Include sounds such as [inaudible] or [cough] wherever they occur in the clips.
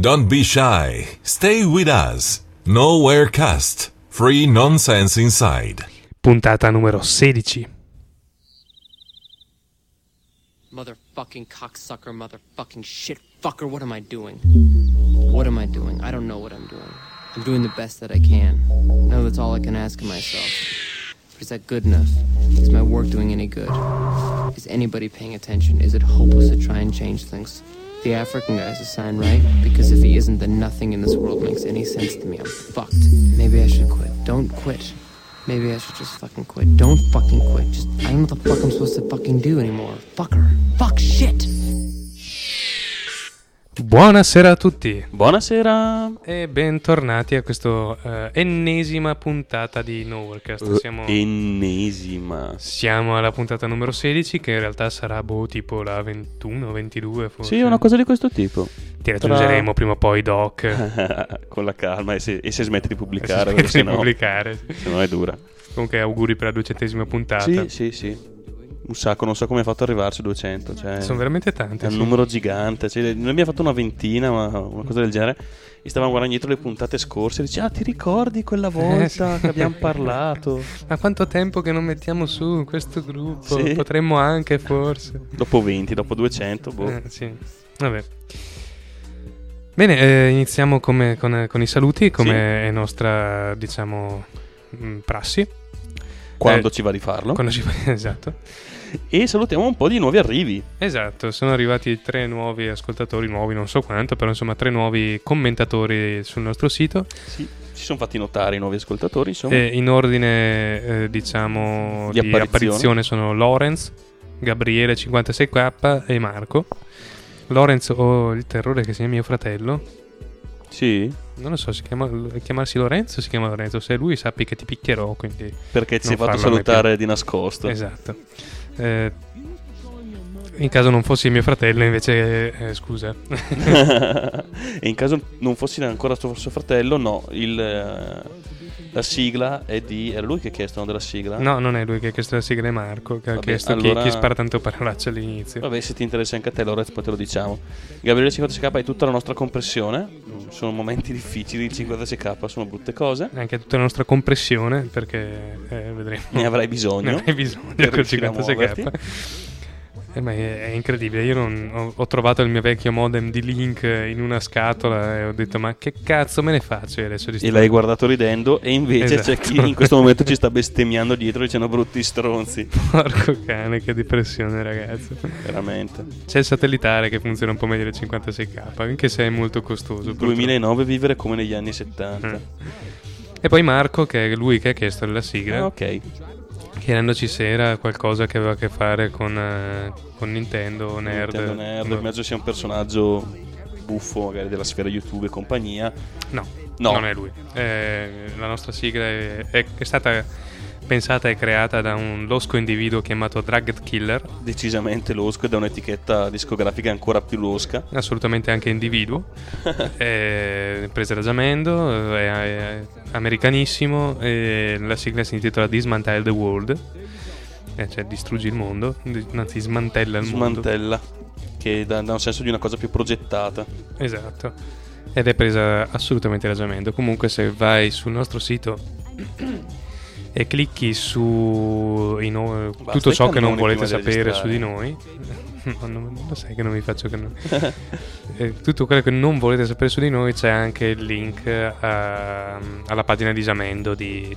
Don't be shy. Stay with us. Nowhere cast. Free nonsense inside. Puntata numero 16. Motherfucking cocksucker, motherfucking shit fucker, what am I doing? What am I doing? I don't know what I'm doing. I'm doing the best that I can. No, that's all I can ask of myself. But is that good enough? Is my work doing any good? Is anybody paying attention? Is it hopeless to try and change things? The African guy's a sign, right? Because if he isn't, then nothing in this world makes any sense to me. I'm fucked. Maybe I should quit. Don't quit. Maybe I should just fucking quit. Don't fucking quit. Just I don't know what the fuck I'm supposed to fucking do anymore. Fucker. Fuck shit. Buonasera a tutti Buonasera. e bentornati a questa ennesima puntata di Nowherecast. Siamo, Ennesima. siamo alla puntata numero 16 che in realtà sarà boh tipo la 21 22 forse. Sì, una cosa di questo tipo. Ti raggiungeremo prima o poi doc. [laughs] Con la calma e se, e se smette di pubblicare, Se perché smetti di sennò, pubblicare. sennò è dura. Comunque auguri per la duecentesima puntata. Sì, sì, sì. Un sacco, non so come ha fatto ad arrivarci a 200. Cioè, Sono veramente tante. è un numero gigante. Cioè, noi abbiamo fatto una ventina, ma una cosa del genere. E stavamo guardando dietro le puntate scorse e dici, ah, ti ricordi quella volta Eh, sì. che abbiamo parlato? [laughs] Ma quanto tempo che non mettiamo su questo gruppo? Sì. Potremmo anche forse. dopo 20, dopo 200, boh. Eh, sì. Vabbè. Bene, eh, iniziamo come- con, con i saluti, come Sì. è nostra, diciamo, prassi. Quando eh, ci va di farlo. Quando ci- [laughs] esatto. E salutiamo un po' di nuovi arrivi. Esatto, sono arrivati tre nuovi ascoltatori, nuovi non so quanto, però insomma tre nuovi commentatori sul nostro sito. Sì, si sono fatti notare i nuovi ascoltatori, insomma. E in ordine, eh, diciamo, Di di, apparizione. apparizione sono Lorenz, Gabriele 56k e Marco. Lorenz ho il terrore che sia mio fratello. Sì, Non lo so, si chiama, chiamarsi Lorenzo si chiama Lorenzo? Se è lui sappi che ti picchierò, quindi... perché ti sei fatto salutare di nascosto. Esatto. Eh, in caso non fossi mio fratello, invece... eh, scusa. [laughs] in caso non fossi ancora suo fratello, no, il, eh, la sigla è di... Era lui che ha chiesto no, della sigla? no, non è lui che ha chiesto la sigla, è Marco, che ha Vabbè, chiesto chi- allora- chi, spara tanto parolacce all'inizio. Vabbè, se ti interessa anche a te, allora poi te lo diciamo. Gabriele 56k è tutta la nostra compressione. Sono momenti difficili. Il 56k sono brutte cose. Anche tutta la nostra compressione, perché eh, vedremo. Ne avrai bisogno. [laughs] Ne avrei bisogno col riuscire a 56k. muoverti. Eh, ma è, è incredibile. Io non- ho, ho trovato il mio vecchio modem di Link in una scatola e ho detto: Ma che cazzo me ne faccio io adesso di E l'hai guardato ridendo. E invece c'è Esatto. chi in questo momento ci sta bestemmiando dietro dicendo brutti stronzi. [laughs] Porco cane, che depressione, ragazzi. Veramente. C'è il satellitare che funziona un po' meglio del 56k, anche se è molto costoso. purtroppo. 2009 vivere come negli anni 70. Eh. E poi Marco, che è lui che ha chiesto la sigla, Ah, ok. Chiedendoci se era qualcosa che aveva a che fare con, eh, con Nintendo, Nerd. Nintendo Nerd, No. in mezzo sia un personaggio buffo magari della sfera YouTube e compagnia. No, No. non è lui. Eh, la nostra sigla è, è- è stata pensata e creata da un losco individuo chiamato Drugged Killer, Decisamente losco e da un'etichetta discografica ancora più losca. assolutamente anche individuo, [laughs] è presa da Giamendo, è, è americanissimo e la sigla si intitola Dismantle the World, eh, cioè distruggi il mondo, anzi smantella il mondo. Smantella. Che dà, dà un senso di una cosa più progettata. Esatto. Ed è presa assolutamente da Giamendo. Comunque se vai sul nostro sito e clicchi su no- tutto ciò che non volete sapere registrare. su di noi, [laughs] no, non, lo sai che non mi faccio che no. [laughs] Eh, tutto quello che non volete sapere su di noi c'è anche il link a- alla pagina di Giamendo di,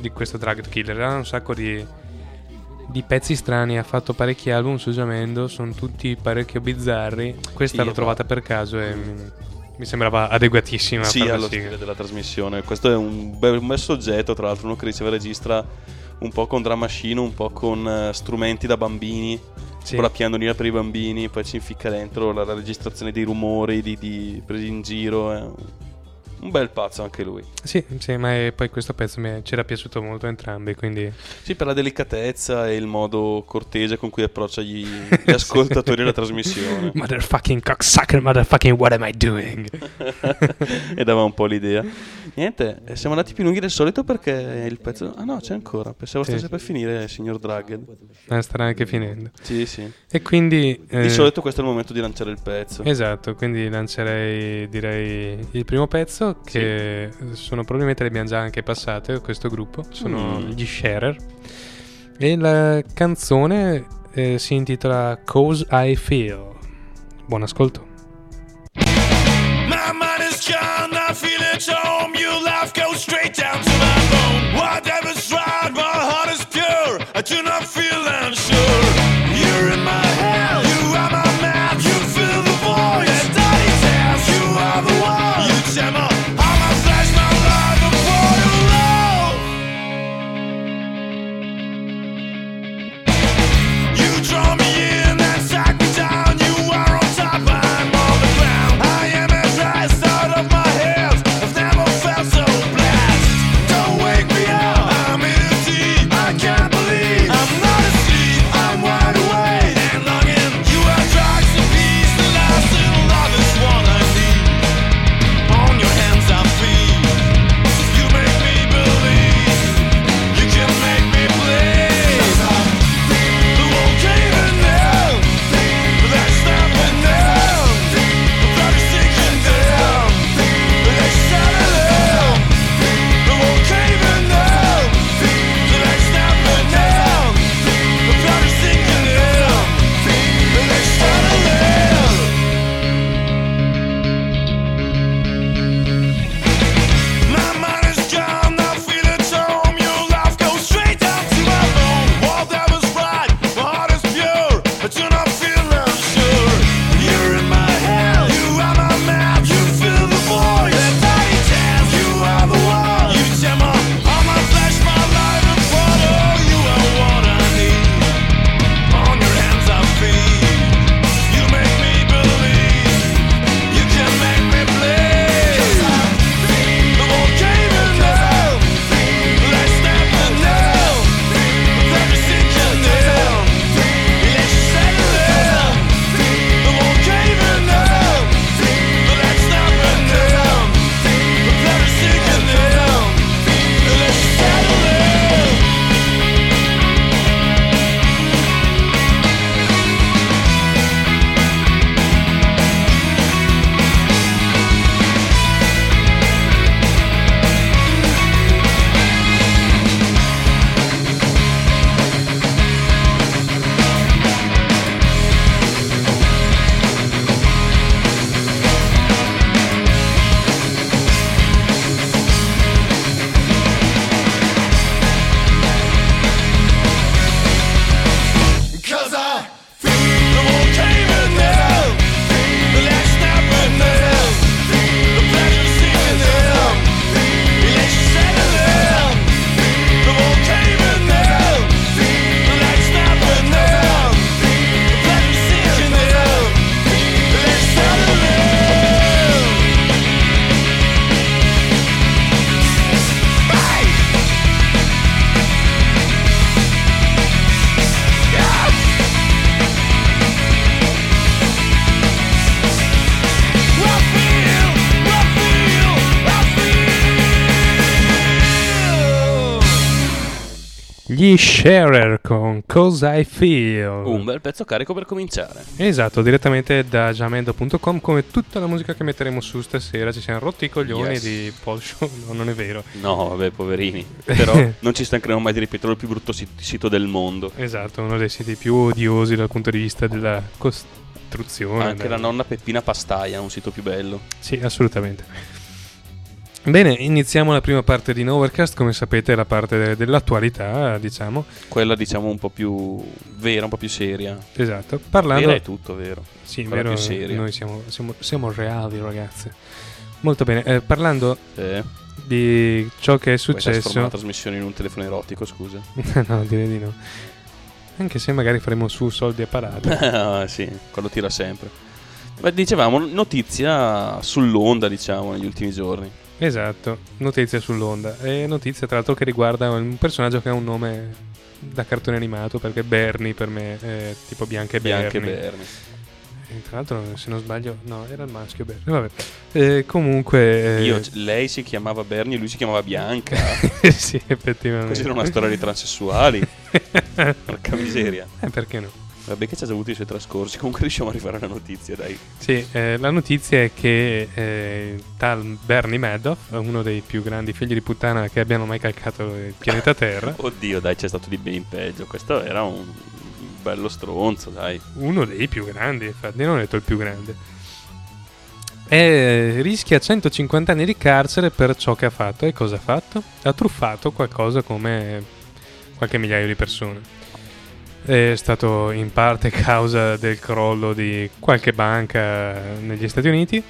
di questo Drugged Killer. Ha un sacco di, di pezzi strani, ha fatto parecchi album su Giamendo, sono tutti parecchio bizzarri. Questa Sì, l'ho trovata per caso e mi, mi sembrava adeguatissima sì, per allo stile della trasmissione. Questo è un bel, un bel soggetto, tra l'altro, uno che riceve registra un po' con drum machine, un po' con eh, strumenti da bambini. Sì. Con la pianolina per i bambini, poi ci inficca dentro la, la registrazione dei rumori di, di- presi in giro. È un bel pazzo anche lui. Sì, sì, ma poi questo pezzo mi è- ci era piaciuto molto a entrambi, quindi Sì, per la delicatezza e il modo cortese con cui approccia gli, gli [laughs] ascoltatori alla trasmissione. Motherfucking cocksucker, motherfucking what am I doing? [laughs] e dava un po' l'idea. Niente, eh, siamo andati più lunghi del solito perché il pezzo... Ah no, c'è ancora. Pensavo Sì. stesse per finire, signor Dragged. Eh, starà anche finendo. Sì, sì. E quindi... eh, Di solito questo è il momento di lanciare il pezzo. Esatto, quindi lancerei direi il primo pezzo che sono probabilmente le abbiamo già anche passate questo gruppo, sono Mm. gli Sharer e la canzone eh, si intitola Cause I Feel. Buon ascolto. My mind is gone, I feel at home. Your life goes straight down Sharer con Cause I Feel. Un bel pezzo carico per cominciare. Esatto, direttamente da jamendo.com come tutta la musica che metteremo su stasera. Ci siamo rotti i coglioni Yes. di Paul Show. [laughs] No, non è vero. No, vabbè, poverini. Però [laughs] non ci stancheremo mai di ripeterlo, il più brutto sit- sito del mondo. Esatto, uno dei siti più odiosi dal punto di vista della costruzione. Anche del- la nonna Peppina Pastaia, un sito più bello. Sì, assolutamente. Bene, iniziamo la prima parte di Novercast, come sapete è la parte de- dell'attualità, diciamo. Quella diciamo un po' più vera, un po' più seria. Esatto, parlando... Vera è tutto, vero. Sì, quella vero, più seria. noi siamo, siamo, siamo reali ragazzi. Molto bene, eh, parlando Eh, di ciò che è questa è successo... la trasmissione in un telefono erotico, scusa. [laughs] no, direi di no. Anche se magari faremo su soldi a parate. [laughs] Ah, sì, quello tira sempre. Beh, dicevamo, notizia sull'onda, diciamo, negli ultimi giorni. Esatto, notizia sull'onda. E notizia tra l'altro che riguarda un personaggio che ha un nome da cartone animato perché Bernie per me è tipo Bianca e Bianca e Bernie. Bernie. E tra l'altro se non sbaglio, no, era il maschio Bernie. Vabbè. Eh, comunque... eh, Io, lei si chiamava Bernie e lui si chiamava Bianca. [laughs] sì, effettivamente. Così era una storia di transessuali. [laughs] Porca miseria. Eh, perché no? Vabbè che ci ha già avuto i suoi trascorsi. [laughs] Comunque riusciamo a arrivare alla notizia, dai. Sì, eh, la notizia è che eh, tal Bernie Madoff, uno dei più grandi figli di puttana che abbiano mai calcato il pianeta [laughs] Terra, Oddio, dai, c'è stato di ben peggio. Questo era un bello stronzo, dai. uno dei più grandi, infatti, non ho detto il più grande, e rischia 150 anni di carcere per ciò che ha fatto. E cosa ha fatto? Ha truffato qualcosa come qualche migliaio di persone. È stato in parte causa del crollo di qualche banca negli Stati Uniti.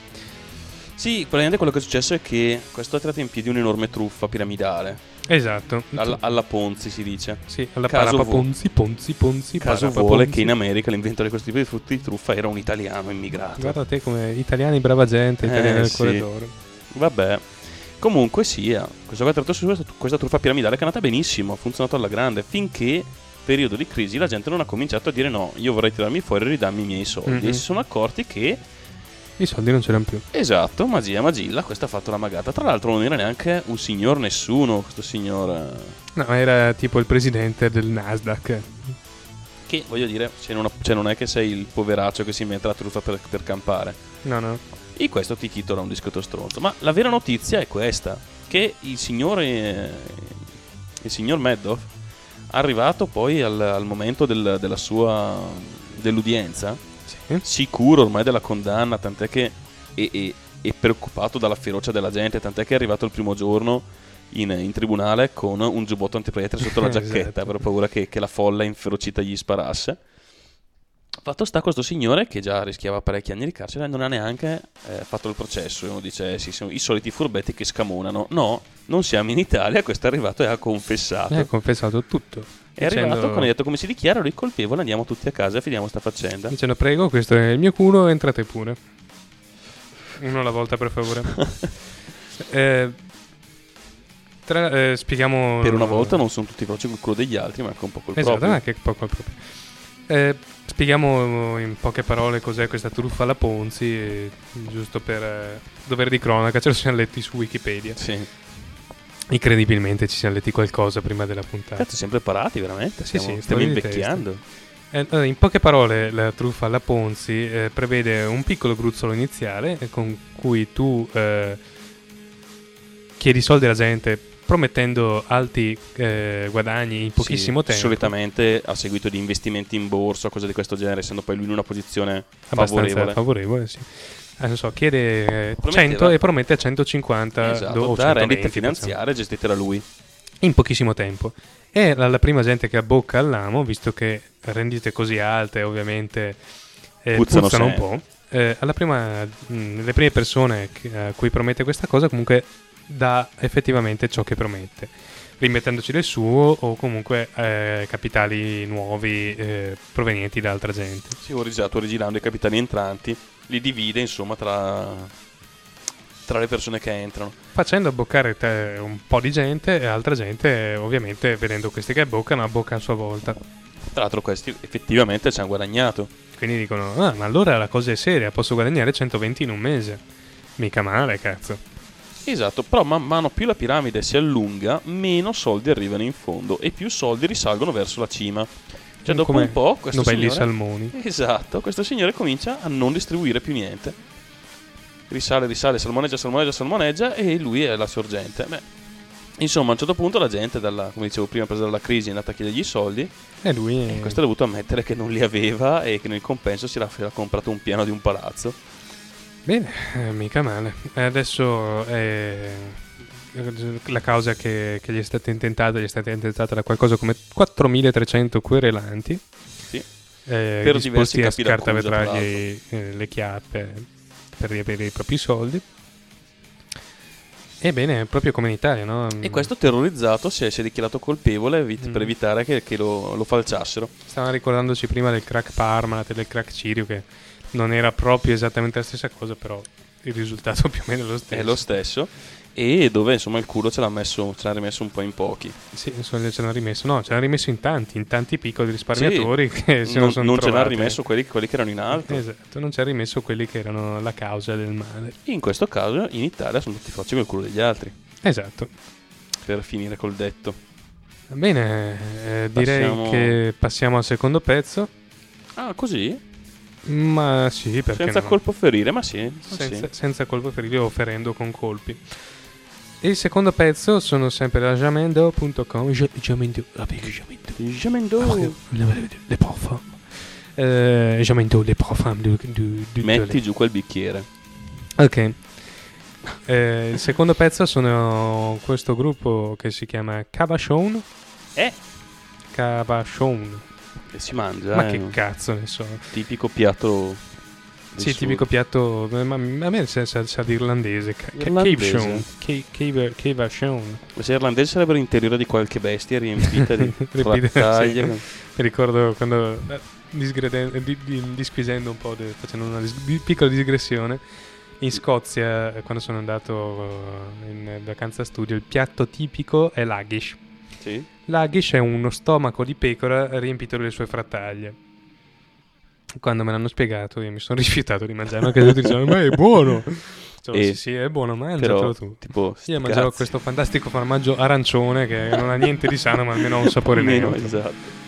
Sì, praticamente quello che è successo è che questo ha tirato in piedi un'enorme truffa piramidale. Esatto. Alla, alla Ponzi si dice. Sì, alla Caso vu- Ponzi, Ponzi, Ponzi, Caso vuole che in America l'inventore di questo tipo di frutti di truffa era un italiano immigrato. Guarda te come italiani brava gente, italiani Eh, del sì. cuore d'oro. Vabbè. Comunque sia, questo qua ha tirato su questa, questa truffa piramidale che è andata benissimo, ha funzionato alla grande, finché periodo di crisi la gente non ha cominciato a dire no, io vorrei tirarmi fuori e ridarmi i miei soldi. Mhm. E si sono accorti che, I soldi non c'erano più. esatto, magia, magilla, questo ha fatto la magata. Tra l'altro non era neanche un signor nessuno, questo signor... eh, No, era tipo il presidente del Nasdaq. Che, voglio dire, cioè non, cioè non è che sei il poveraccio che si mette la truffa per, per campare. No, no. E questo ti titola un discreto stronzo. Ma la vera notizia è questa: che il signore. eh, Il signor Madoff, arrivato poi al, al momento del- della sua. dell'udienza, Sì. sicuro ormai della condanna, tant'è che. E, e- e preoccupato dalla ferocia della gente, tant'è che è arrivato il primo giorno in, in tribunale con un giubbotto antiproiettile sotto la [laughs] giacchetta Esatto. per paura che, che la folla inferocita gli sparasse. Fatto sta questo signore che già rischiava parecchi anni di carcere non ha neanche eh, fatto il processo. E uno dice: eh, sì, sono i soliti furbetti che scamonano. No, non siamo in Italia. Questo è arrivato e ha confessato. E ha confessato tutto. è arrivato dicendo- con ha detto come si dichiara lui colpevole. Andiamo tutti a casa e finiamo sta faccenda. Dicendo prego, questo è il mio culo, entrate pure. Uno alla volta, per favore. [laughs] Eh, tra- eh, spieghiamo... Per una volta non sono tutti veloci col culo degli altri, ma anche un po' col Esatto, proprio. anche poco al proprio. Eh, spieghiamo in poche parole cos'è questa truffa alla Ponzi, eh, giusto per eh, dovere di cronaca, ce lo siamo letti su Wikipedia. Sì. Incredibilmente ci siamo letti qualcosa prima della puntata. Cazzo, siamo preparati veramente. Sì, Stiamo, sì, stiamo invecchiando. Eh, in poche parole, la truffa alla Ponzi eh, prevede un piccolo gruzzolo iniziale eh, con cui tu eh, chiedi soldi alla gente promettendo alti eh, guadagni in pochissimo Sì, tempo. Solitamente a seguito di investimenti in borsa cose di questo genere, essendo poi lui in una posizione abbastanza favorevole. favorevole, sì. Non so, chiede eh, Prometteva- 100 e promette 150 Esatto, do- da 120, rendite finanziarie gestite da lui. in pochissimo tempo. E la, la prima gente che abbocca all'amo, visto che rendite così alte, ovviamente eh, Puzzano puzzano, un po'. eh, alla prima, mh, le prime persone che- a cui promette questa cosa, comunque dà effettivamente ciò che promette, rimettendoci del suo o comunque eh, capitali nuovi eh, provenienti da altra gente. Si originando, originando i capitali entranti, li divide insomma tra, tra le persone che entrano. Facendo abboccare un po' di gente e altra gente, ovviamente, vedendo questi che abboccano, abbocca a sua volta. Tra l'altro questi effettivamente ci hanno guadagnato. Quindi dicono, ah, ma allora la cosa è seria, posso guadagnare 120 in un mese. Mica male, cazzo. Esatto, però man mano più la piramide si allunga, meno soldi arrivano in fondo e più soldi risalgono verso la cima. Cioè dopo Come un po' questo signore... salmoni. [laughs] Esatto, questo signore comincia a non distribuire più niente. Risale, risale, salmoneggia, salmoneggia, salmoneggia e lui è la sorgente. Beh, insomma, a un certo punto la gente, dalla, come dicevo prima, presa dalla crisi, è andata a chiedergli i soldi E lui... e questo ha dovuto ammettere che non li aveva e che nel compenso si era, era comprato un piano di un palazzo. Bene, eh, mica male. Adesso è... La causa che, che gli è stata intentata gli è stata intentata da qualcosa come 4.300 querelanti Sì. eh, Per disposti a scartavetrargli eh, le chiappe per riavere i propri soldi. Ebbene, proprio come in Italia, no? E questo terrorizzato si è, si è dichiarato colpevole evi- Mm. per evitare che, che lo, lo falciassero. Stavano ricordandoci prima del crack Parmalat e del crack Cirio che non era proprio esattamente la stessa cosa, però il risultato [laughs] più o meno è lo stesso. È lo stesso. E dove insomma il culo ce l'ha messo, ce l'ha rimesso un po' in pochi. Sì, insomma, ce l'hanno rimesso. No, ce l'hanno rimesso in tanti, in tanti piccoli risparmiatori [laughs] che se non, sono non ce l'ha rimesso quelli, quelli che erano in alto. Esatto, non ci ha rimesso quelli che erano la causa del male. In questo caso in Italia sono tutti facci col culo degli altri. Esatto. Per finire col detto. Bene, eh, direi Passiamo- che passiamo al secondo pezzo. Ah, così? Ma sì, perché Senza no? colpo ferire, ma sì. ma senza, sì. senza colpo ferire o ferendo con colpi. Il secondo pezzo sono sempre da jamendo.com. Ja- Jamendo, Jamendo. Jamendo. Le, le, le parfum. Euh, Jamendo, du, du- Metti giù quel bicchiere. Ok. Eh, il secondo pezzo sono questo gruppo che si chiama Cabashon. Eh. Cabashon. E si mangia. Ma eh, che cazzo ne so. Tipico piatto. Sì, sud. tipico piatto. Ma a me sa, sa, sa di irlandese. Cave- Cavashon. Se irlandese sarebbero interiore di qualche bestia riempita di [laughs] frattaglie. Mi ricordo quando. eh, disgrede- di- di- disquisendo un po', de- facendo una dis- di- piccola digressione. In Scozia, eh, quando sono andato eh, in vacanza studio, il piatto tipico è l'haggis. Sì. L'haggis è uno stomaco di pecora riempito delle sue frattaglie. Quando me l'hanno spiegato, io mi sono [laughs] rifiutato di mangiarlo perché tutti dicevano: Ma è buono! Dicevo, E- sì, sì, è buono, mangiatelo tu. tipo, Io mangiavo cazzi. questo fantastico formaggio arancione che non ha niente di sano, ma almeno ha un [laughs] sapore Almeno, neutro. esatto.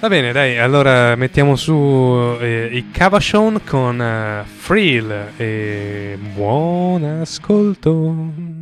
Va bene, dai, allora mettiamo su eh, i Cavachon con eh, Frill e buon ascolto.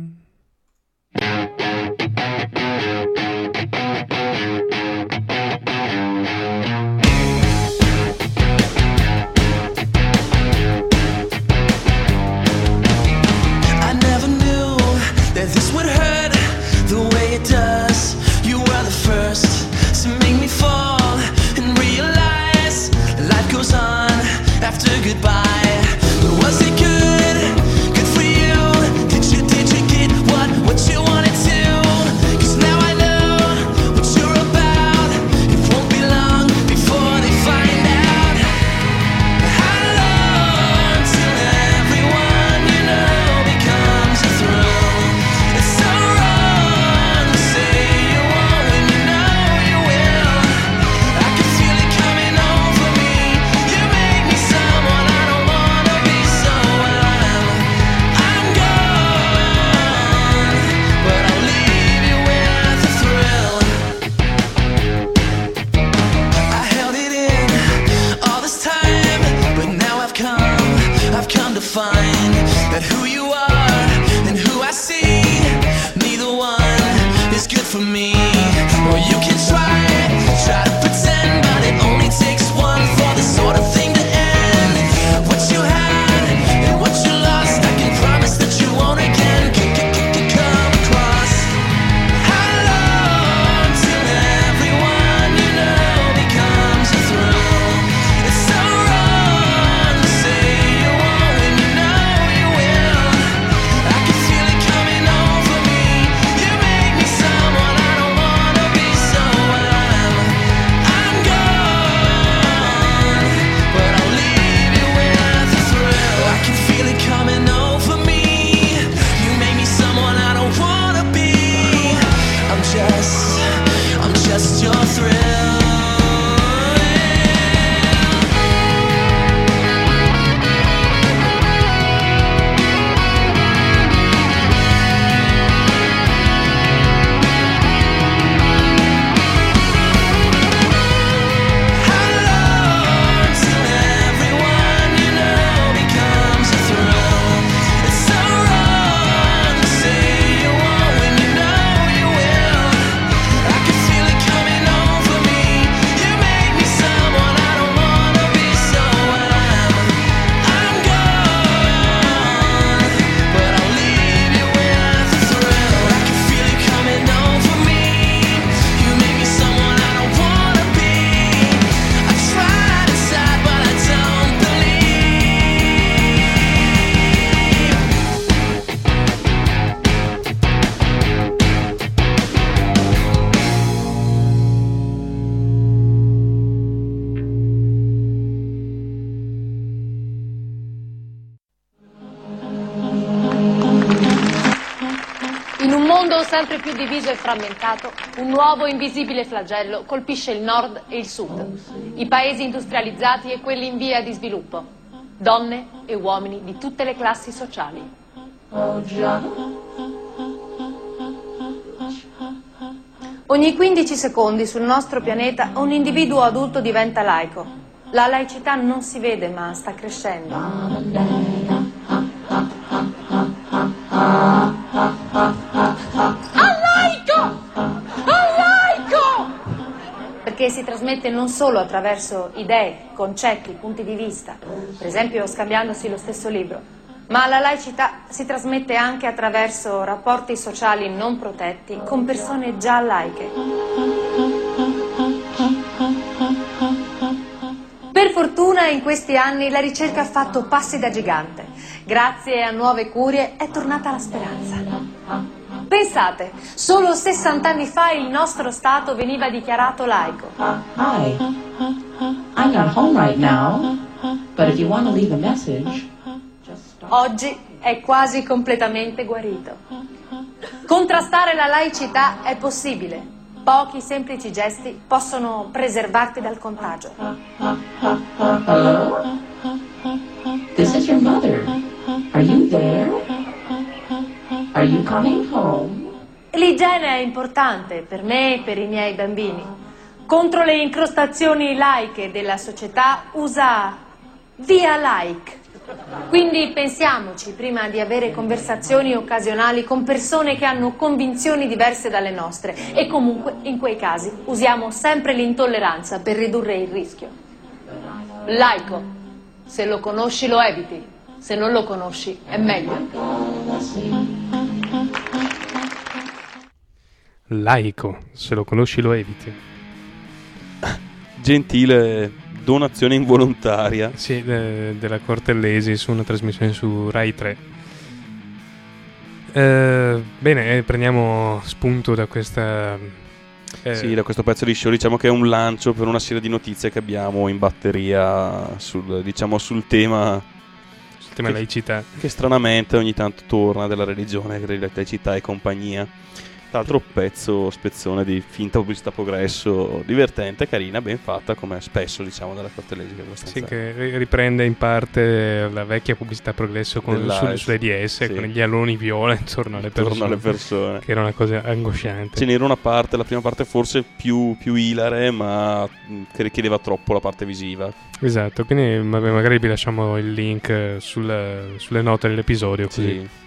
Più diviso e frammentato, un nuovo invisibile flagello colpisce il nord e il sud, i paesi industrializzati e quelli in via di sviluppo, donne e uomini di tutte le classi sociali. Ogni 15 secondi sul nostro pianeta un individuo adulto diventa laico. La laicità non si vede ma sta crescendo. Si trasmette non solo attraverso idee, concetti, punti di vista, per esempio scambiandosi lo stesso libro, ma la laicità si trasmette anche attraverso rapporti sociali non protetti con persone già laiche. Per fortuna in questi anni la ricerca ha fatto passi da gigante. Grazie a nuove curie è tornata la speranza. Pensate, solo 60 anni fa il nostro Stato veniva dichiarato laico. Hi. I'm not home right now, but if you want to leave a message, just stop. Oggi è quasi completamente guarito. Contrastare la laicità è possibile. Pochi semplici gesti possono preservarti dal contagio. Hello? This is your mother. Are you there? Are you coming home? L'igiene è importante per me e per i miei bambini. Contro le incrostazioni laiche della società usa via like. Quindi pensiamoci prima di avere conversazioni occasionali con persone che hanno convinzioni diverse dalle nostre e comunque in quei casi usiamo sempre l'intolleranza per ridurre il rischio. Laico, se lo conosci lo eviti, se non lo conosci è meglio. Laico, se lo conosci lo eviti. Gentile donazione involontaria. Sì, de- della Cortellesi su una trasmissione su Rai 3. Eh, bene, eh, prendiamo spunto da questa... eh, Sì, da questo pezzo di show diciamo che è un lancio per una serie di notizie che abbiamo in batteria sul, diciamo, sul tema sul tema che- laicità. che stranamente ogni tanto torna della religione, della laicità e compagnia. Tra l'altro pezzo spezzone di finta pubblicità progresso, divertente, carina, ben fatta, come spesso diciamo dalla abbastanza... Sì, che ri- riprende in parte la vecchia pubblicità progresso con, Dell'AIS, sulle, DS sì. con gli aloni viola intorno alle persone. Torno alle persone. Che era una cosa angosciante. Ce n'era una parte, la prima parte forse più, più ilare, ma mh, che richiedeva troppo la parte visiva. Esatto, quindi ma- magari vi lasciamo il link sul- sulle note dell'episodio. Così. Sì.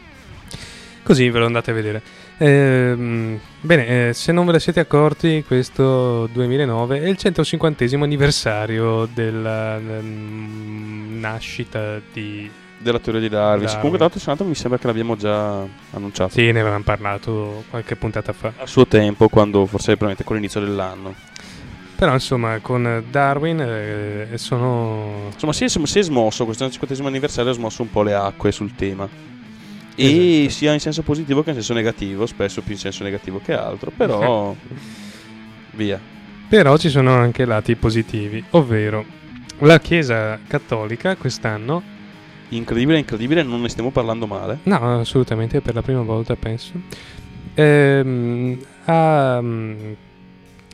Così ve lo andate a vedere. Ehm, bene, eh, se non ve ne siete accorti, questo 2009 è il 150 anniversario della mm, nascita di... Della teoria di Darwin. Darwin. Comunque, l'altro, Senato mi sembra che l'abbiamo già annunciato. Sì, ne avevamo parlato qualche puntata fa. A suo tempo, quando forse probabilmente con l'inizio dell'anno. Però insomma, con Darwin eh, sono... Insomma, si è, si è smosso, questo 50 anniversario ha smosso un po' le acque sul tema. E Esatto. sia in senso positivo che in senso negativo, spesso più in senso negativo che altro, però [laughs] via. Però ci sono anche lati positivi, ovvero la Chiesa Cattolica quest'anno Incredibile, incredibile, non ne stiamo parlando male. No, assolutamente, per la prima volta penso. Ehm, ha mm,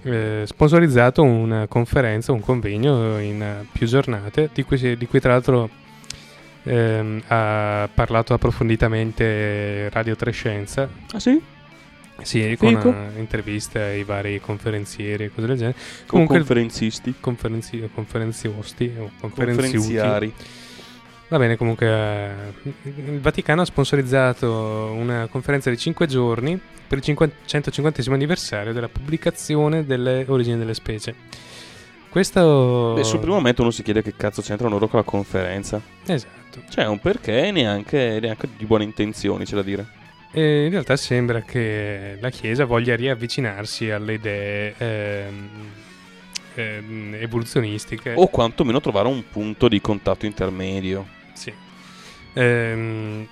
eh, sponsorizzato una conferenza, un convegno in più giornate, di cui, di cui tra l'altro ehm, ha parlato approfonditamente Radio Trescenza. Ah sì? Sì, con Fico. eh, interviste ai vari conferenzieri e cose del genere. Comunque il- conferenzisti, Conferenzi, confenziosti o conferenziari. Va bene, comunque eh, il Vaticano ha sponsorizzato una conferenza di 5 giorni per il 50 150 anniversario della pubblicazione delle origini delle specie. Questo... Beh, sul primo momento uno si chiede che cazzo c'entrano loro con la conferenza. Esatto. Cioè, un perché neanche, neanche di buone intenzioni, c'è da dire. E in realtà sembra che la Chiesa voglia riavvicinarsi alle idee ehm, ehm, evoluzionistiche. O quantomeno trovare un punto di contatto intermedio. Sì. Ehm,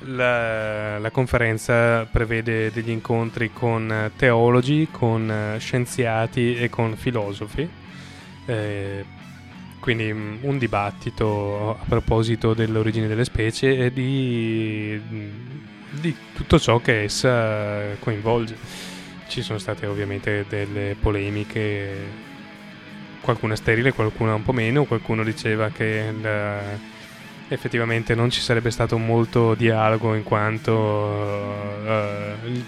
la, la conferenza prevede degli incontri con teologi, con scienziati e con filosofi. Eh, quindi mm, un dibattito a proposito dell'origine delle specie e di mm, di tutto ciò che essa coinvolge. Ci sono state ovviamente delle polemiche, qualcuna sterile, qualcuna un po' meno, qualcuno diceva che la- effettivamente non ci sarebbe stato molto dialogo in quanto il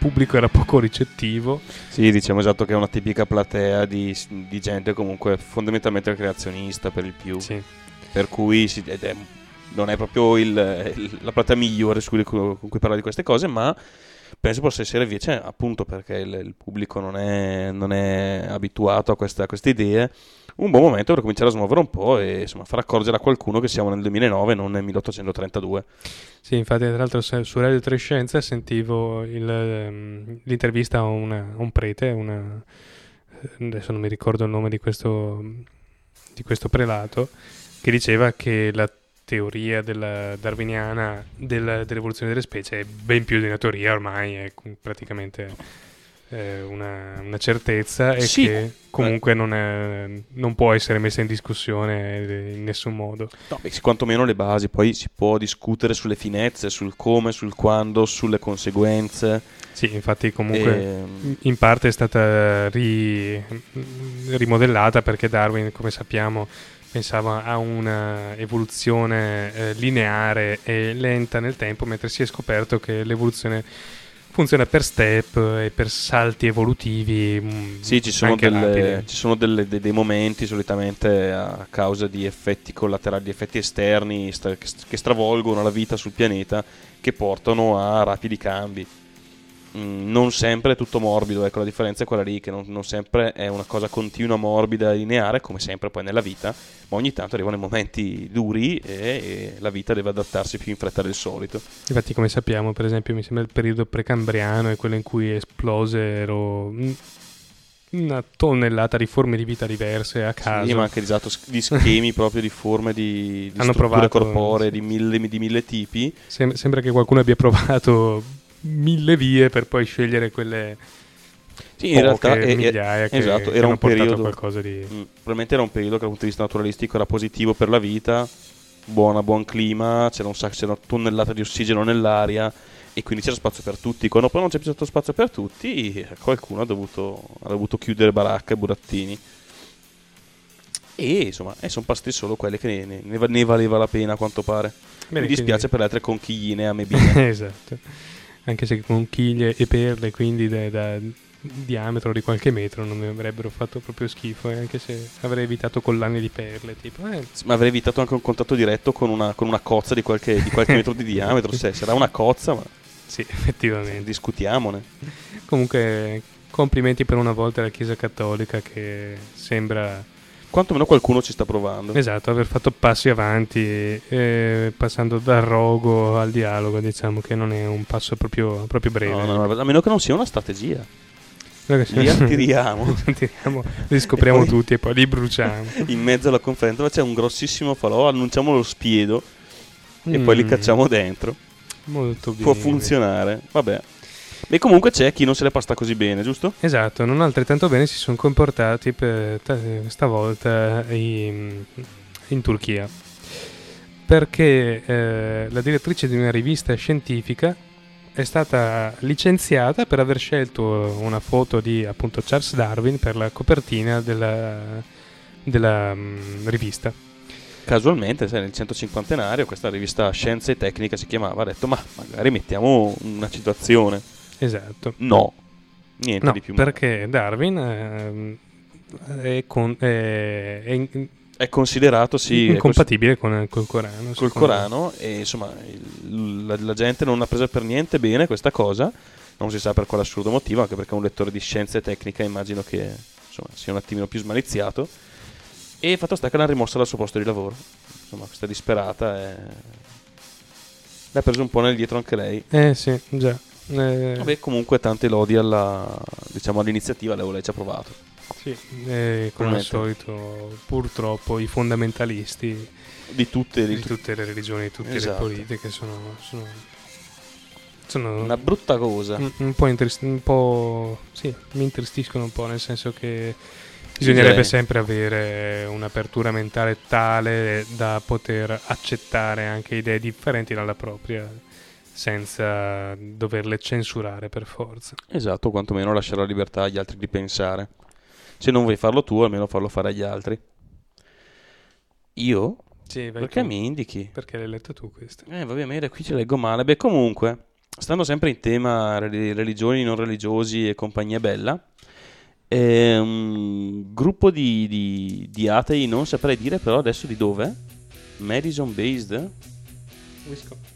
pubblico era poco ricettivo. Sì, diciamo esatto che è una tipica platea di, di gente comunque fondamentalmente creazionista per il più. Sì. Per cui si- è- non è proprio il- il- la platea migliore cui- con cui parlare di queste cose, ma penso possa essere invece appunto perché il, il pubblico non è, non è abituato a, questa- a queste idee. Un buon momento per cominciare a smuovere un po' e insomma far accorgere a qualcuno che siamo nel 2009 e non nel 1832. Sì, infatti, tra l'altro, su Radio Trescenza sentivo il, ehm, l'intervista a, una- un prete, una- eh, adesso non mi ricordo il nome di questo, di questo prelato, che diceva che la teoria della darwiniana del- dell'evoluzione delle specie è ben più di una teoria, ormai è praticamente eh, una, una certezza e Sì. che comunque non, è- non può essere messa in discussione in nessun modo. No, quantomeno le basi, poi si può discutere sulle finezze, sul come, sul quando, sulle conseguenze. Sì, infatti comunque Ehm, in parte è stata ri- rimodellata perché Darwin, come sappiamo, pensava a una evoluzione eh, lineare e lenta nel tempo, mentre si è scoperto che l'evoluzione funziona per step e per salti evolutivi. mm, Sì, ci sono, delle- ci sono delle- de- dei momenti solitamente a causa di effetti collaterali, di effetti esterni che stravolgono la vita sul pianeta che portano a rapidi cambi. Mm, non sempre è tutto morbido, ecco la differenza è quella lì, che non, non sempre è una cosa continua, morbida, lineare, come sempre poi nella vita, ma ogni tanto arrivano i momenti duri e, e la vita deve adattarsi più in fretta del solito. Infatti, come sappiamo, per esempio, mi sembra il periodo precambriano è quello in cui esplosero mm, una tonnellata di forme di vita diverse a caso. Sì, ma anche esatto, di schemi [laughs] proprio di forme di, di Hanno provato, corporee sì. di mille, di mille tipi. Sem- sembra che qualcuno abbia provato mille vie per poi scegliere quelle Sì, in realtà è- è- che, esatto, che era un a periodo qualcosa di... Mm, probabilmente era un periodo che dal punto di vista naturalistico era positivo per la vita, buona, buon clima, c'era un sacco, c'era una tonnellata di ossigeno nell'aria e quindi c'era spazio per tutti. Quando poi non c'è più stato spazio per tutti, qualcuno ha dovuto, ha dovuto chiudere baracca e burattini. E insomma, e sono passati solo quelle che ne, ne- ne va- ne valeva la pena a quanto pare. Bene, Mi dispiace quindi- per le altre conchigline amebine. [laughs] esatto. Anche se conchiglie e perle, quindi da, da diametro di qualche metro, non mi avrebbero fatto proprio schifo. eh, anche se avrei evitato collane di perle, tipo... eh, ma avrei evitato anche un contatto diretto con una, con una cozza di qualche, di qualche [laughs] metro di diametro. Se sarà una cozza, ma sì, effettivamente. discutiamone. Comunque, complimenti per una volta alla Chiesa Cattolica che sembra... Quantomeno qualcuno ci sta provando. Esatto, aver fatto passi avanti, eh, passando dal rogo al dialogo, diciamo che non è un passo proprio, proprio breve. No, no, no, a meno che non sia una strategia. Li attiriamo. [laughs] li attiriamo, li scopriamo E poi- tutti e poi li bruciamo. [laughs] In mezzo alla conferenza c'è un grossissimo falò, annunciamo lo spiedo e poi li Mm, cacciamo dentro. Molto bene. Può funzionare. Vabbè. E comunque c'è chi non se le pasta così bene, giusto? Esatto, non altrettanto bene si sono comportati stavolta in, in Turchia. Perché eh, la direttrice di una rivista scientifica è stata licenziata per aver scelto una foto di appunto Charles Darwin per la copertina della, della mm, rivista. Casualmente, sai, nel 150enario, questa rivista Scienza e Tecnica si chiamava, ha detto ma magari mettiamo una citazione. Esatto. No, niente No, di più. perché Darwin ehm, è, con- è- è in- È considerato, sì, incompatibile con col Corano. col secondo me. Corano e insomma il- la, la gente non ha preso per niente bene questa cosa, non si sa per quale assurdo motivo, anche perché un lettore di scienza e tecnica immagino che insomma, sia un attimino più smaliziato e fatto sta che l'hanno rimossa dal suo posto di lavoro. Insomma, questa disperata è... l'ha preso un po' nel dietro anche lei. Eh sì, già. Eh, Vabbè, comunque tante lodi alla, diciamo, all'iniziativa, lei lei ci ha provato. sì, eh, come al solito, purtroppo i fondamentalisti Di tutte, di di tutte. le religioni, di tutte Esatto. le politiche sono, sono, sono Una brutta cosa. un, un po' intrist- un po' sì, mi intristiscono un po', nel senso che bisognerebbe sempre avere un'apertura mentale tale da poter accettare anche idee differenti dalla propria senza doverle censurare per forza. Esatto, quantomeno lasciare la libertà agli altri di pensare. Se non vuoi farlo tu, almeno farlo fare agli altri. Io? Sì, Perché tu. mi indichi? Perché l'hai letto tu questo? Eh, vabbè, ma qui ce leggo male. Beh, comunque, stando sempre in tema reli- religioni non religiosi e compagnia bella, è un gruppo di, di- di atei, non saprei dire però adesso di dove. Madison based Wisconsin.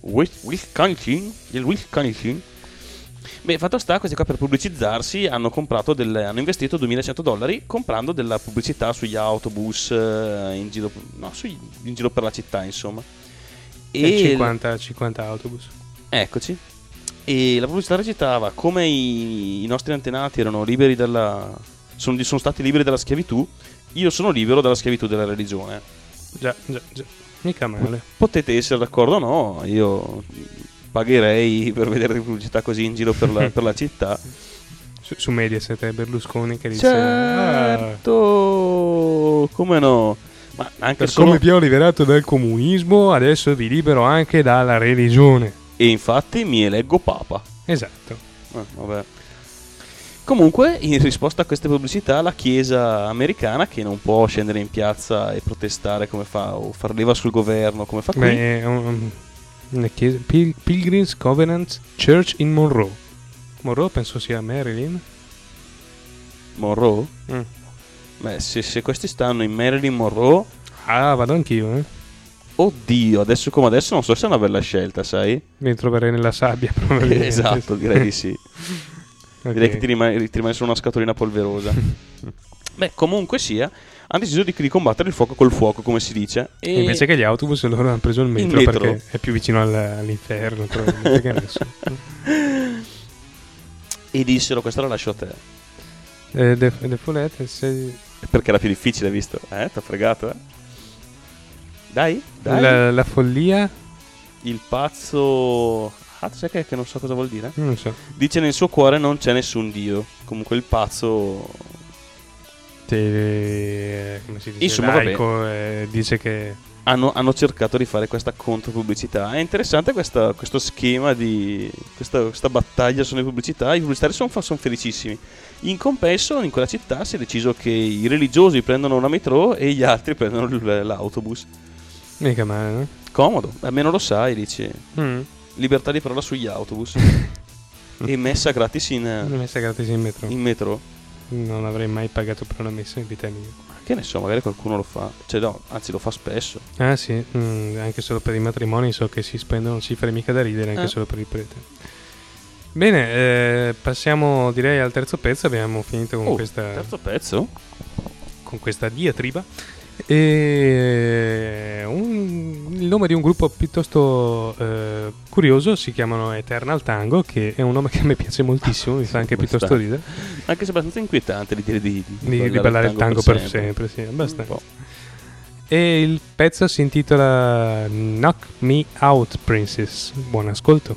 Wis- Wisconsin, il Wisconsin. Beh, fatto sta, questi qua per pubblicizzarsi hanno comprato delle, hanno investito 2100 dollari comprando della pubblicità sugli autobus eh, in, giro, no, sui- in giro per la città, insomma. E 50, 50 autobus. Eccoci. E la pubblicità recitava come i, i nostri antenati erano liberi dalla. Sono, sono stati liberi dalla schiavitù, io sono libero dalla schiavitù della religione. Già, già, già. Mica male. Potete essere d'accordo o no? Io pagherei per vedere pubblicità così in giro per la, per la città. [laughs] Su, su Mediaset è Berlusconi che dice... "Ah, Certo, come no? Ma anche per solo... come vi ho liberato dal comunismo, adesso vi libero anche dalla religione. E infatti mi eleggo papa. Esatto. Ah, vabbè. Comunque, in risposta a queste pubblicità, la Chiesa americana, che non può scendere in piazza e protestare come fa, o far leva sul governo come fa qui, Beh, una chiesa- Pil- Pilgrims Covenant Church in Monroe. Monroe penso sia Marilyn. Monroe, Mm. beh, se, se questi stanno in Marilyn Monroe, Ah, vado anch'io, eh. oddio, adesso come adesso non so se è una bella scelta, sai? Mi troverei nella sabbia, [laughs] probabilmente. esatto, direi di sì. [laughs] Ok. Direi che ti rimane, ti rimane solo una scatolina polverosa. [laughs] Beh, comunque sia, hanno deciso di, di combattere il fuoco col fuoco, come si dice. E Invece che gli autobus loro hanno preso il metro, metro. perché è più vicino al- all'inferno, probabilmente che adesso. e dissero, questa la lascio a te. Eh, The, The Follette, se- Perché era più difficile, visto? Eh, t'ho fregato, eh. Dai, dai. la, la follia, Il pazzo... Ah, sai che, che non so cosa vuol dire? non so. Dice nel suo cuore non c'è nessun dio. Comunque il pazzo... Te- come si dice? Insomma, laico, eh, dice che Hanno, hanno cercato di fare questa contropubblicità. È interessante questa- questo schema di... Questa, questa battaglia sulle pubblicità. I pubblicitari sono felicissimi. In compenso, in quella città si è deciso che i religiosi prendono la metro e gli altri prendono l'autobus. mica male, no? Comodo, almeno lo sai, dici. Mm. Libertà di parola sugli autobus. [laughs] e messa gratis in, Una messa gratis in metro. in metro. Non avrei mai pagato per una messa in vita mia. Ma Che ne so, magari qualcuno lo fa. Cioè, no, anzi, lo fa spesso. Ah sì, mm, anche solo per i matrimoni so che si spendono cifre mica da ridere, anche Eh. solo per il prete. Bene, eh, passiamo direi al terzo pezzo, abbiamo finito con, Oh, questa, terzo pezzo? con questa diatriba. E un- il nome di un gruppo piuttosto eh, curioso si chiamano Eternal Tango, che è un nome che a me piace moltissimo, mi fa anche piuttosto ridere. Anche se è abbastanza inquietante di dire di, Di, di ballare il tango per sempre, sì, abbastanza. E il pezzo si intitola Knock Me Out Princess. Buon ascolto.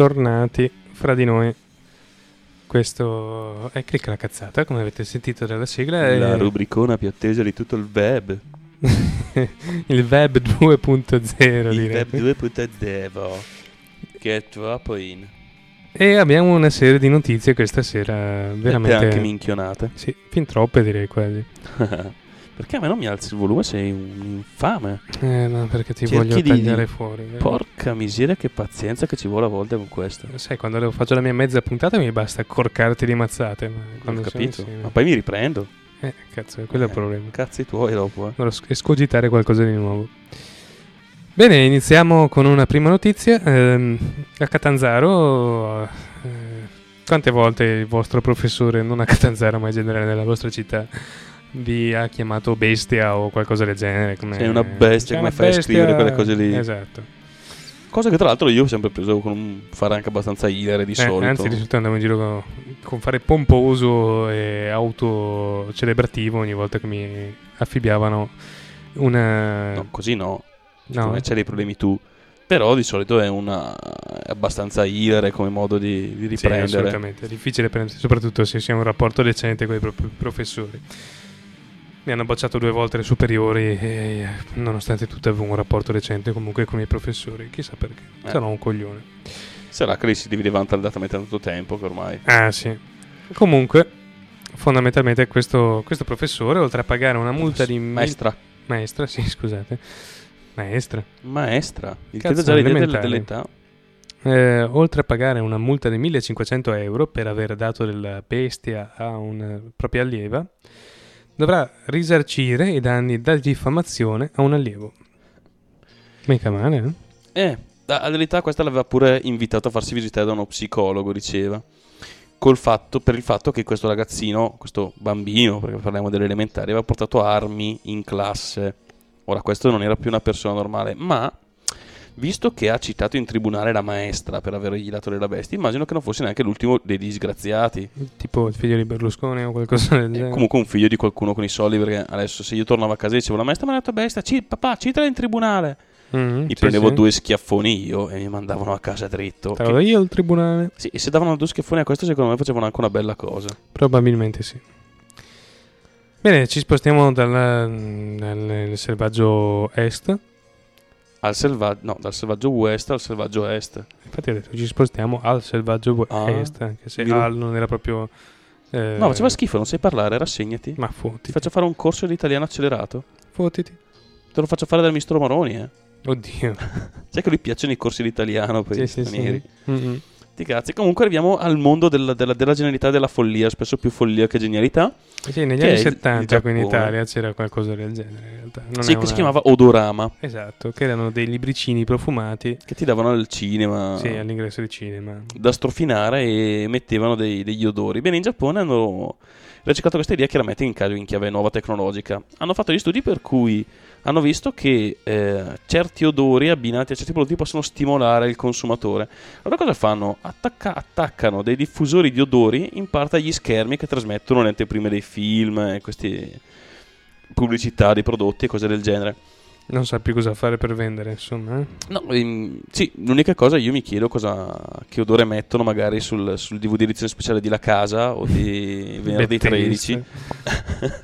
Bentornati fra di noi. Questo è Clicca la cazzata, come avete sentito dalla sigla. La è rubricona più attesa di tutto il web. [laughs] il web 2.0 Il direi. web 2.0. Che è troppo in. E abbiamo una serie di notizie questa sera veramente... E anche minchionate. Sì, fin troppe direi quasi. [laughs] Perché a me non mi alzi il volume? Sei un infame. Eh, no, perché ti Cerchi voglio di- tagliare fuori. eh. Porca miseria, che pazienza che ci vuole a volte con questo. Sai, quando faccio la mia mezza puntata mi basta corcarti di mazzate. Ma Ho capito. insieme- Ma poi mi riprendo. Eh, cazzo, quello è il Eh, problema. Cazzi tuoi dopo, eh. Sc- escogitare qualcosa di nuovo. Bene, iniziamo con una prima notizia. Ehm, a Catanzaro, eh, quante volte il vostro professore, non a Catanzaro ma in generale nella vostra città, vi ha chiamato bestia o qualcosa del genere? Come, Sei una bestia, Sei come una fai a scrivere quelle cose lì? Esatto. Cosa che tra l'altro io ho sempre preso con un fare anche abbastanza hilare di Eh, solito. anzi, di solito andavo in giro con, con fare pomposo e autocelebrativo ogni volta che mi affibbiavano una... No, così no. No, Come c'hai dei problemi tu. Però di solito è una è abbastanza hilare come modo di, di Sì, riprendere. assolutamente, è difficile prendere, soprattutto se si ha un rapporto decente con i pro- professori. Mi hanno bocciato due volte le superiori e nonostante tutto avevo un rapporto decente comunque con i professori, chissà perché. Eh. Sarò un coglione. Sarà che lì si divideva talmente tanto tempo che ormai. Ah sì. Comunque, fondamentalmente questo, questo professore, oltre a pagare una multa di... mil- Maestra. Maestra, sì, scusate. Maestra. Maestra. Il Cazzo, già l'idea dell'età. Eh, oltre a pagare una multa di 1500 euro per aver dato della bestia a una propria allieva, dovrà risarcire i danni da diffamazione a un allievo. Mica male, eh? Eh, la verità questa l'aveva pure invitato a farsi visitare da uno psicologo, diceva. Col fatto, per il fatto che questo ragazzino, questo bambino, perché parliamo delle elementari, aveva portato armi in classe. Ora, questo non era più una persona normale, ma visto che ha citato in tribunale la maestra per avergli dato della bestia, immagino che non fosse neanche l'ultimo dei disgraziati. Tipo il figlio di Berlusconi o qualcosa del È genere. comunque un figlio di qualcuno con i soldi, perché adesso se io tornavo a casa e dicevo la maestra mi ha dato bestia, ci- papà, citala in tribunale. Mhm, Mi sì, prendevo sì. due schiaffoni io e mi mandavano a casa dritto. Lo do io il tribunale? Sì, e se davano due schiaffoni a questo, secondo me facevano anche una bella cosa. Probabilmente sì. Bene, ci spostiamo dalla- dal selvaggio est. Al selvaggio, no, dal selvaggio west al selvaggio est. Infatti ho detto ci spostiamo al selvaggio Ah. est, anche se al non era proprio... eh, No, faceva schifo, non sai parlare, rassegnati. Ma Ti fottiti. faccio fare un corso di italiano accelerato. Fottiti. Te lo faccio fare dal mistro Maroni, eh. Oddio. [laughs] Sai che lui piacciono i corsi di italiano per Sì, gli sì, stranieri. sì. Mm-mm. Ti cazzi. Comunque arriviamo al mondo della, della, della genialità e della follia, spesso più follia che genialità. Sì, negli anni è il- 70 il qui in. Italia c'era qualcosa del genere in realtà. Non sì, che si una- chiamava Odorama, Esatto, che erano dei libricini profumati che ti davano al cinema. sì, all'ingresso del cinema. da strofinare e mettevano dei- degli odori. Bene, in Giappone hanno riciclato questa idea chiaramente in, in chiave nuova tecnologica. Hanno fatto gli studi per cui hanno visto che eh, certi odori abbinati a certi prodotti possono stimolare il consumatore. Allora cosa fanno? Attacca- attaccano dei diffusori di odori in parte agli schermi che trasmettono le anteprime dei film, e queste pubblicità di prodotti e cose del genere. Non sa più cosa fare per vendere, insomma. eh. No, ehm, sì, l'unica cosa io mi chiedo cosa, che odore mettono magari sul, sul DVD edizione speciale di La Casa o di [laughs] venerdì Bettese. 13.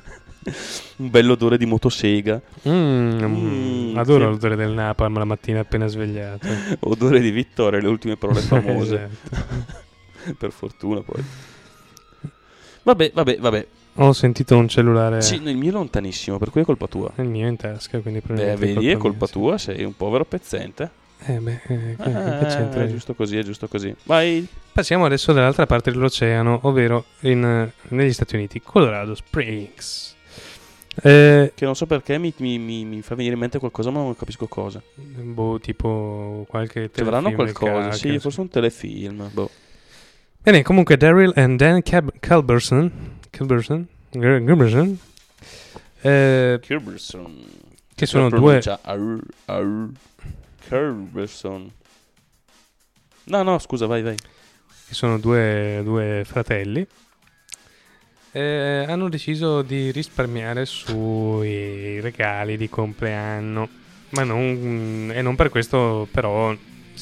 [laughs] [laughs] Un bello odore di motosega, Mm, Mm, adoro sì. l'odore del napalm la mattina appena svegliato. [laughs] odore di Vittoria, le ultime parole [laughs] famose. Esatto. per fortuna poi. Vabbè, vabbè, vabbè. Ho sentito un cellulare, Sì, il mio è lontanissimo, per cui è colpa tua. il mio in tasca, quindi probabilmente vedi, è colpa mia, tua, sei un povero pezzente. sì. Eh beh, eh, Eh, che è giusto così, è giusto così. Vai. Passiamo adesso dall'altra parte dell'oceano, ovvero in, negli Stati Uniti, Colorado Springs. Eh, Che non so perché mi, mi- mi- mi fa venire in mente qualcosa, ma non capisco cosa. boh, tipo qualche Ci avranno telefilm qualcosa, sì, forse un telefilm. Boh. Bene, comunque Daryl e Dan Cab- Culberson, Culberson, Culberson, eh, Kirberson. che sono due, Ar. No, no, scusa, vai, vai. che sono due, due fratelli, eh, hanno deciso di risparmiare sui regali di compleanno, ma non, e non per questo però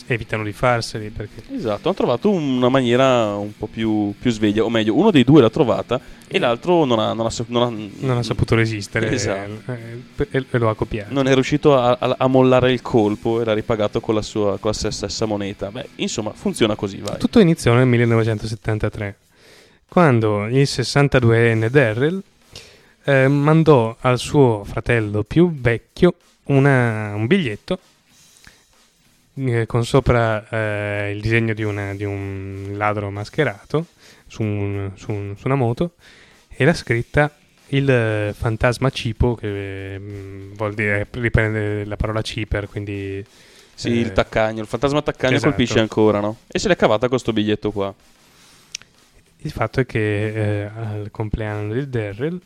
evitano di farseli perché Esatto, hanno trovato una maniera un po' più, più sveglia, o meglio, uno dei due l'ha trovata e l'altro non ha, non ha non ha- non ha saputo resistere Esatto. eh, e, e lo ha copiato. non è riuscito a, a- a mollare il colpo e l'ha ripagato con la sua con la stessa moneta. Beh, insomma, funziona così, vai. Tutto iniziò nel 1973, quando il 62enne Darrell eh, mandò al suo fratello più vecchio una- un biglietto eh, con sopra eh, il disegno di, una- di un ladro mascherato su, un- su un- su una moto e la scritta il eh, fantasma cipo che eh, mh, vuol dire riprende la parola ciper quindi Sì, eh, il taccagno, il fantasma taccagno esatto. colpisce ancora, no? E se l'è cavata con sto biglietto qua. Il fatto è che eh, al compleanno del Darrell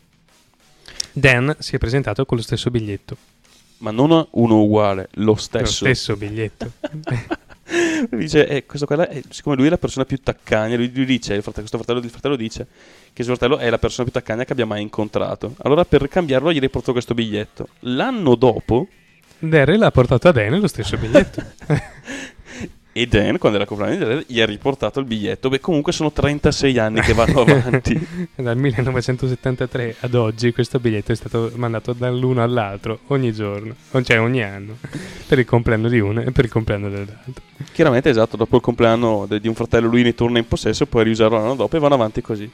Dan si è presentato con lo stesso biglietto. Ma non uno uguale, lo Lo stesso. stesso biglietto. [laughs] dice, eh, questo qua è, siccome lui è la persona più taccagna, lui, lui dice, il fratello, questo fratello, il fratello dice che suo fratello è la persona più taccagna che abbia mai incontrato. Allora per cambiarlo gli riportò questo biglietto. L'anno dopo, Darrell ha portato a Dan lo stesso biglietto. [laughs] e Dan, quando era compleanno di Dan, gli ha riportato il biglietto. Beh, comunque sono 36 anni che vanno [laughs] avanti. [laughs] Dal 1973 ad oggi questo biglietto è stato mandato dall'uno all'altro ogni giorno, cioè ogni anno, per il compleanno di uno e per il compleanno dell'altro. Chiaramente, esatto, dopo il compleanno di un fratello lui ne torna in possesso, puoi riusarlo l'anno dopo e vanno avanti così.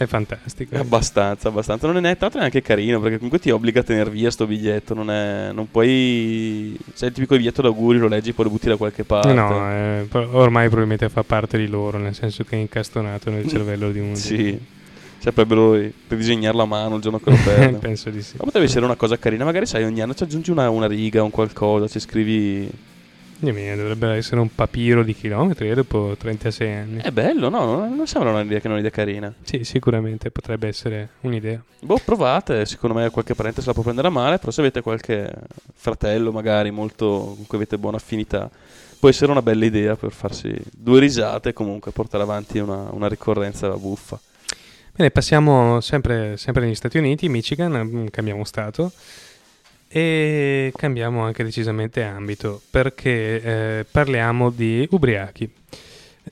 È fantastico. Abbastanza, abbastanza. Non è tra l'altro è neanche carino perché comunque ti obbliga a tenere via sto biglietto. Non, è, non puoi. Sei il tipico biglietto d'auguri, lo leggi, poi lo butti da qualche parte. No, eh, ormai probabilmente fa parte di loro, nel senso che è incastonato nel cervello di uno. Sì. Saprebbero per disegnarlo a mano il giorno che lo [laughs] perdono. Penso di sì. Ma potrebbe essere una cosa carina. Magari sai, ogni anno ci aggiungi una, una riga, un qualcosa, ci scrivi. Dovrebbe essere un papiro di chilometri dopo 36 anni. È bello, no? Non, non sembra un'idea che non è un'idea carina. Sì, sicuramente potrebbe essere un'idea. Boh, provate, secondo me qualche parente se la può prendere a male, però se avete qualche fratello magari molto con cui avete buona affinità, può essere una bella idea per farsi due risate e comunque portare avanti una, una ricorrenza buffa. Bene, passiamo sempre, sempre negli Stati Uniti, Michigan, mm, cambiamo stato e cambiamo anche decisamente ambito perché eh, parliamo di ubriachi.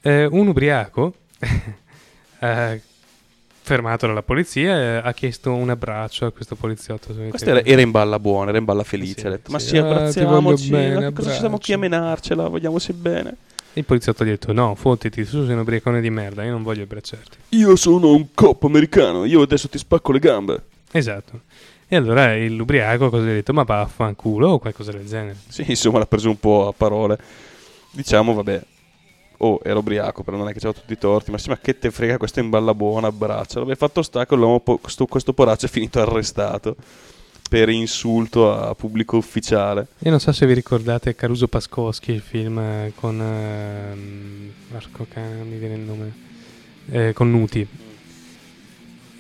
Eh, un ubriaco, [laughs] eh, fermato dalla polizia, ha chiesto un abbraccio a questo poliziotto. Questa era, era in balla buona, era in balla felice. Sì, ha detto, ma sì. sì, Ah, abbracciamoci, bene, cosa ci siamo qui a abbraccio." menarcela, vogliamoci bene. Il poliziotto ha detto no, fottiti, tu sei un ubriacone di merda, io non voglio abbracciarti. Io sono un cop americano, io adesso ti spacco le gambe. Esatto. E allora l'ubriaco cosa gli ha detto? Ma vaffanculo o qualcosa del genere. Sì, insomma, l'ha preso un po' a parole. Diciamo, vabbè. Oh, era ubriaco, però non è che c'era tutti i torti. Ma sì, ma che te frega, questo è in balla buona, abbraccia. L'aveva fatto sta che l'uomo, po- questo, questo poraccio è finito arrestato per insulto a pubblico ufficiale. Io non so se vi ricordate Caruso Pascoschi, il film eh, con... ehm, Marco Cane, mi viene il nome. eh, con Nuti.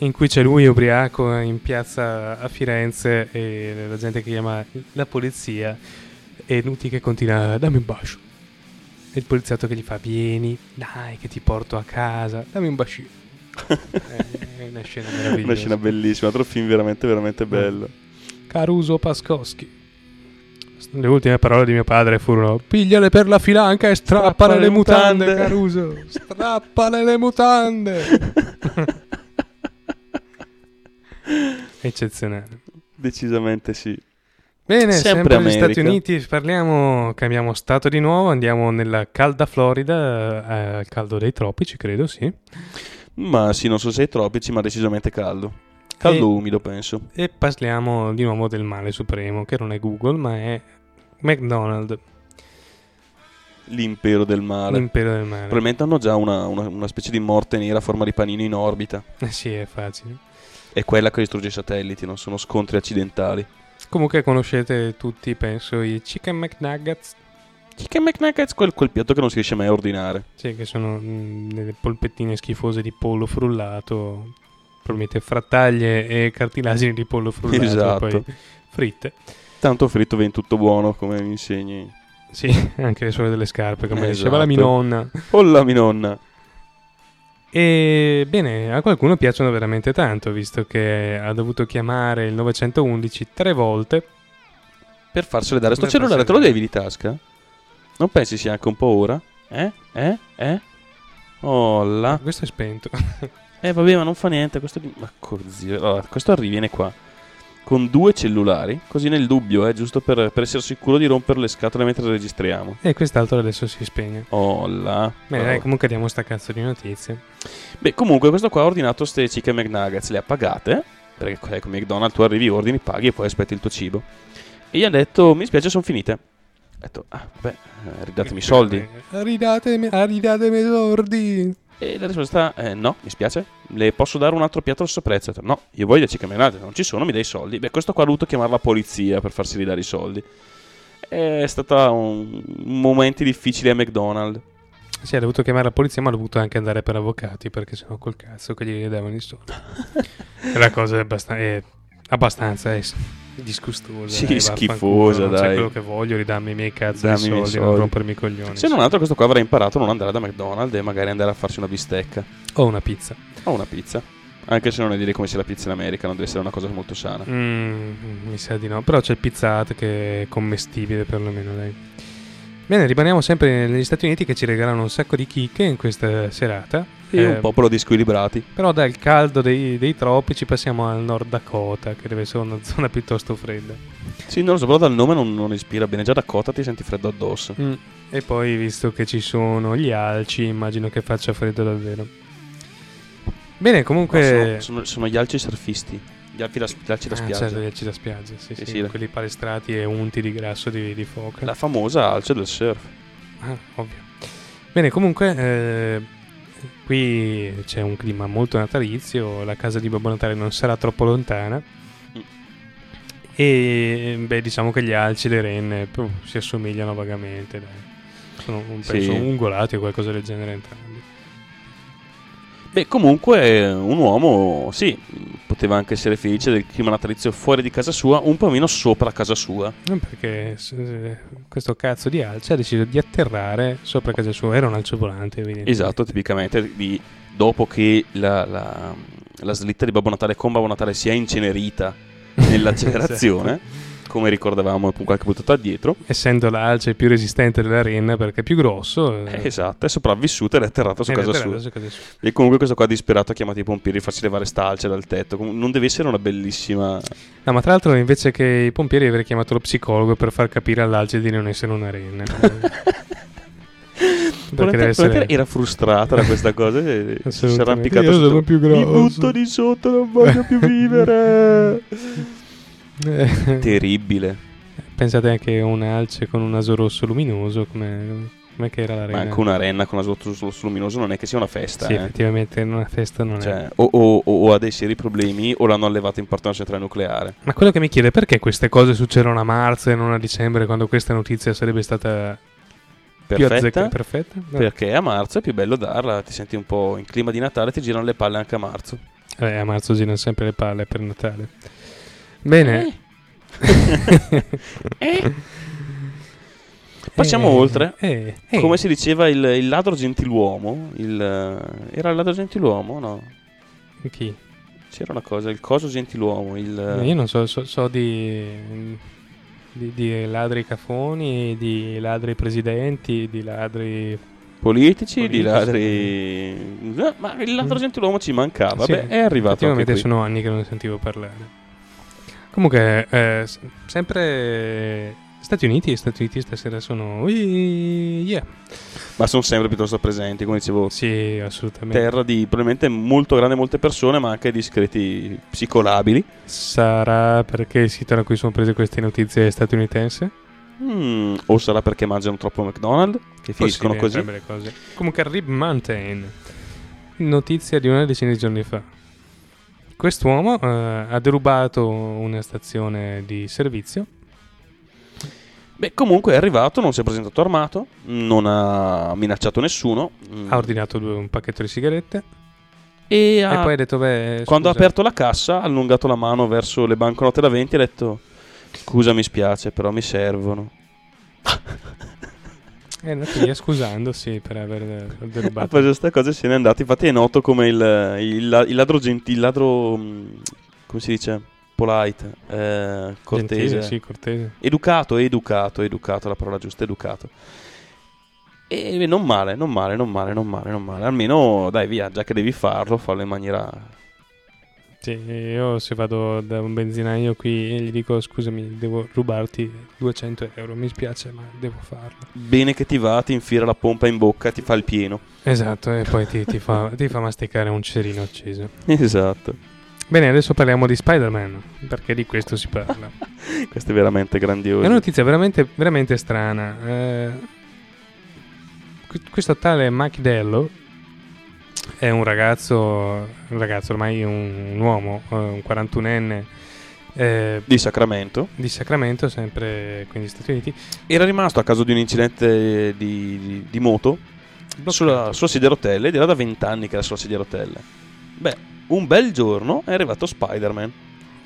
In cui c'è lui ubriaco in piazza a Firenze e la gente che chiama la polizia e Nuti che continua dammi un bacio. E il poliziotto che gli fa vieni, dai che ti porto a casa, dammi un bacino. [laughs] è una scena meravigliosa. Una scena bellissima, altro film veramente, veramente Mm. bello. Caruso Pascoschi. Le ultime parole di mio padre furono: Pigliale per la filanca e strappale, Strappale le le mutande, mutande." Caruso. Strappale le mutande. [laughs] Eccezionale. Decisamente sì. Bene, Sempre sempre, negli Stati. Uniti parliamo, cambiamo stato di nuovo, andiamo nella calda Florida, eh, al caldo dei tropici, credo, sì. Ma sì, non so se ai tropici, ma decisamente caldo. Caldo E- umido, penso. E parliamo di nuovo del male supremo, che non è Google, ma è McDonald's, L'impero del male. l'impero del male. Probabilmente hanno già una, una- una specie di morte nera a forma di panino in orbita. Eh sì, è facile. È quella che distrugge i satelliti, non sono scontri accidentali. Comunque conoscete tutti, penso, i Chicken McNuggets, Chicken McNuggets, quel, quel piatto che non si riesce mai a ordinare. sì, che sono mm, delle polpettine schifose di pollo frullato, probabilmente frattaglie e cartilagini di pollo frullato, Esatto. poi fritte. Tanto fritto viene tutto buono, come mi insegni. Sì, [laughs] anche le suole delle scarpe, come Esatto. diceva la mia nonna. Oh la mia nonna. E bene, a qualcuno piacciono veramente tanto, visto che ha dovuto chiamare il 911 tre volte. Per farsele dare. Sto Per cellulare te lo devi di tasca? Non pensi sia anche un po' ora? Eh? Eh? Eh? Oh là. Questo è spento. Eh vabbè, ma non fa niente. Questo, ma così, allora, questo viene qua con due cellulari, così nel dubbio, eh, giusto per, per essere sicuro di rompere le scatole mentre registriamo. e quest'altro adesso si spegne. Oh là. Bene, dai, comunque diamo sta cazzo di notizie. Beh, comunque questo qua ha ordinato ste chicken McNuggets, le ha pagate, perché come McDonald's tu arrivi, ordini, paghi e poi aspetti il tuo cibo. E gli ha detto, mi spiace, sono finite. Ha detto, ah, vabbè, eh, ridatemi i soldi. Ridatemi, ridatemi i soldi. E la risposta è no, mi spiace, le posso dare un altro piatto allo stesso prezzo. No, io voglio le chicken McNuggets, non ci sono, mi dai i soldi. Beh, questo qua ha dovuto chiamare la polizia per farsi ridare i soldi. È stato un, momenti difficili a McDonald's. Sì, ha dovuto chiamare la polizia, ma ha dovuto anche andare per avvocati perché sennò col cazzo che gli davano i soldi. [laughs] La cosa è, abbastan- è abbastanza è s- disgustosa. Sì, dai, schifosa, dai. sai quello che voglio, ridammi i miei cazzo Dammi di i miei soldi, non soldi. rompermi i coglioni. Se non altro, questo qua avrà imparato a non andare da McDonald's e magari andare a farsi una bistecca O una pizza. o una pizza. Anche se non è dire come sia la pizza in America, non deve essere una cosa molto sana. Mm, mi sa di no. Però c'è il Pizza Hut che è commestibile perlomeno, dai. Bene, rimaniamo sempre negli Stati Uniti che ci regalano un sacco di chicche in questa serata. E Eh, un popolo di squilibrati. Però dal caldo dei, dei tropici passiamo al Nord Dakota, che deve essere una [laughs] zona piuttosto fredda. Sì, non lo so, però dal nome non, non ispira bene. Già Dakota ti senti freddo addosso. Mm. E poi, visto che ci sono gli alci, immagino che faccia freddo davvero. Bene, No, comunque... sono, sono- sono gli alci surfisti. Gli alci da, gli alci da Ah, spiaggia. certo, gli alci da spiaggia, sì, Sì, sì, sì. quelli palestrati e unti di grasso di, di foca. La famosa alce del surf. Ah, ovvio. Bene, comunque, eh, qui c'è un clima molto natalizio, la casa di Babbo Natale non sarà troppo lontana. Mm. E beh, diciamo che gli alci e le renne puh, si assomigliano vagamente. Dai. Sono un Sì. penso ungolati o qualcosa del genere entrambi. Beh, comunque, un uomo, sì, poteva anche essere felice del clima natalizio fuori di casa sua, un po' meno sopra casa sua. Perché eh, questo cazzo di alce ha deciso di atterrare sopra casa sua. Era un alce volante, evidentemente. Esatto, tipicamente di- dopo che la, la- la slitta di Babbo Natale con Babbo Natale si è incenerita [laughs] nell'accelerazione, come ricordavamo qualche puntata addietro. Essendo l'alce più resistente della renna perché è più grosso. Eh, esatto, è sopravvissuta ed è atterrata su è casa atterrato sua. su casa sua. E comunque questo qua disperato ha chiamato i pompieri per farsi levare sta alce dal tetto. Non deve essere una bellissima... No, ma tra l'altro invece che i pompieri avrei chiamato lo psicologo per far capire all'alce di non essere una renna. [laughs] Perché deve Probabilmente essere... era frustrata da questa cosa e [laughs] si è Assolutamente. arrampicato Io sono più Mi grosso." butto di sotto, non voglio più vivere. [laughs] [laughs] Terribile. Pensate anche a un alce con un naso rosso luminoso, come com'è che era la Ma renna? anche una renna con una sotto sul luminoso non è che sia una festa. Sì, eh. effettivamente una festa non è. Cioè, o, o- o ha dei seri problemi o l'hanno allevata in parte una centrale nucleare. Ma quello che mi chiede è perché queste cose succedono a marzo e non a dicembre quando questa notizia sarebbe stata Perfetta? perfetta? No. Perché a marzo è più bello darla, ti senti un po' in clima di Natale, ti girano le palle anche a marzo. Eh, a marzo girano sempre le palle per Natale. Bene. [laughs] Passiamo Eh, oltre. eh, eh. Come si diceva il, il ladro gentiluomo, il, eh, era il ladro gentiluomo? No, Chi? c'era una cosa, il coso gentiluomo, il... Io non so, so, so di, di, di ladri cafoni, di ladri presidenti, di ladri... politici, Politici. di ladri. No, ma il ladro gentiluomo ci mancava. Sì, Beh, è arrivato Effettivamente qui. sono anni che non ne sentivo parlare. Comunque, eh, sempre Stati Uniti, Stati Uniti stasera sono... Yeah. Ma sono sempre piuttosto presenti, come dicevo. Sì, assolutamente. Terra di probabilmente molto grande molte persone, ma anche discreti psicolabili. Sarà perché il sito da cui sono prese queste notizie è statunitense? Mm, o sarà perché mangiano troppo McDonald's, che finiscono così. le cose. Comunque Rib Mountain, notizia di una decina di giorni fa. Quest'uomo eh, ha derubato una stazione di servizio. Beh, comunque è arrivato, non si è presentato armato, non ha minacciato nessuno. mm, Ha ordinato due- un pacchetto di sigarette e, ha- e poi ha detto: Beh, quando ha scusa, aperto la cassa, ha allungato la mano verso le banconote da 20 e ha detto: Scusa, mi spiace, però mi servono. [laughs] È andato via scusandosi per aver eh, Ha derubato. preso questa cosa e se n'è andato. Infatti, è noto come il, il- il ladro gentile, il ladro. mm, come si dice? Polite, eh, cortese. Gentile, sì, cortese. Educato, educato, educato, la parola giusta, educato. E non male, non male, non male, non male, non male. Almeno, dai, via, già che devi farlo, fallo in maniera... Sì, io se vado da un benzinaio qui e gli dico scusami, devo rubarti 200 euro, mi spiace ma devo farlo. Bene che ti va, ti infila la pompa in bocca, ti fa il pieno. Esatto, e poi ti, ti [laughs] fa, ti fa masticare un cerino acceso. Esatto. Bene, adesso parliamo di Spider-Man, perché di questo si parla. [laughs] Questo è veramente È una notizia veramente, veramente strana. Eh, que- questo tale Mike Dello è un ragazzo, un ragazzo ormai un, un uomo, eh, un 41enne eh, Di Sacramento. di Sacramento, sempre qui negli Stati Uniti. Era rimasto a causa di un incidente di, di- di moto sulla, sulla sedia a rotelle ed era da 20 anni che era sulla sedia a rotelle. Beh, un bel giorno è arrivato Spider-Man.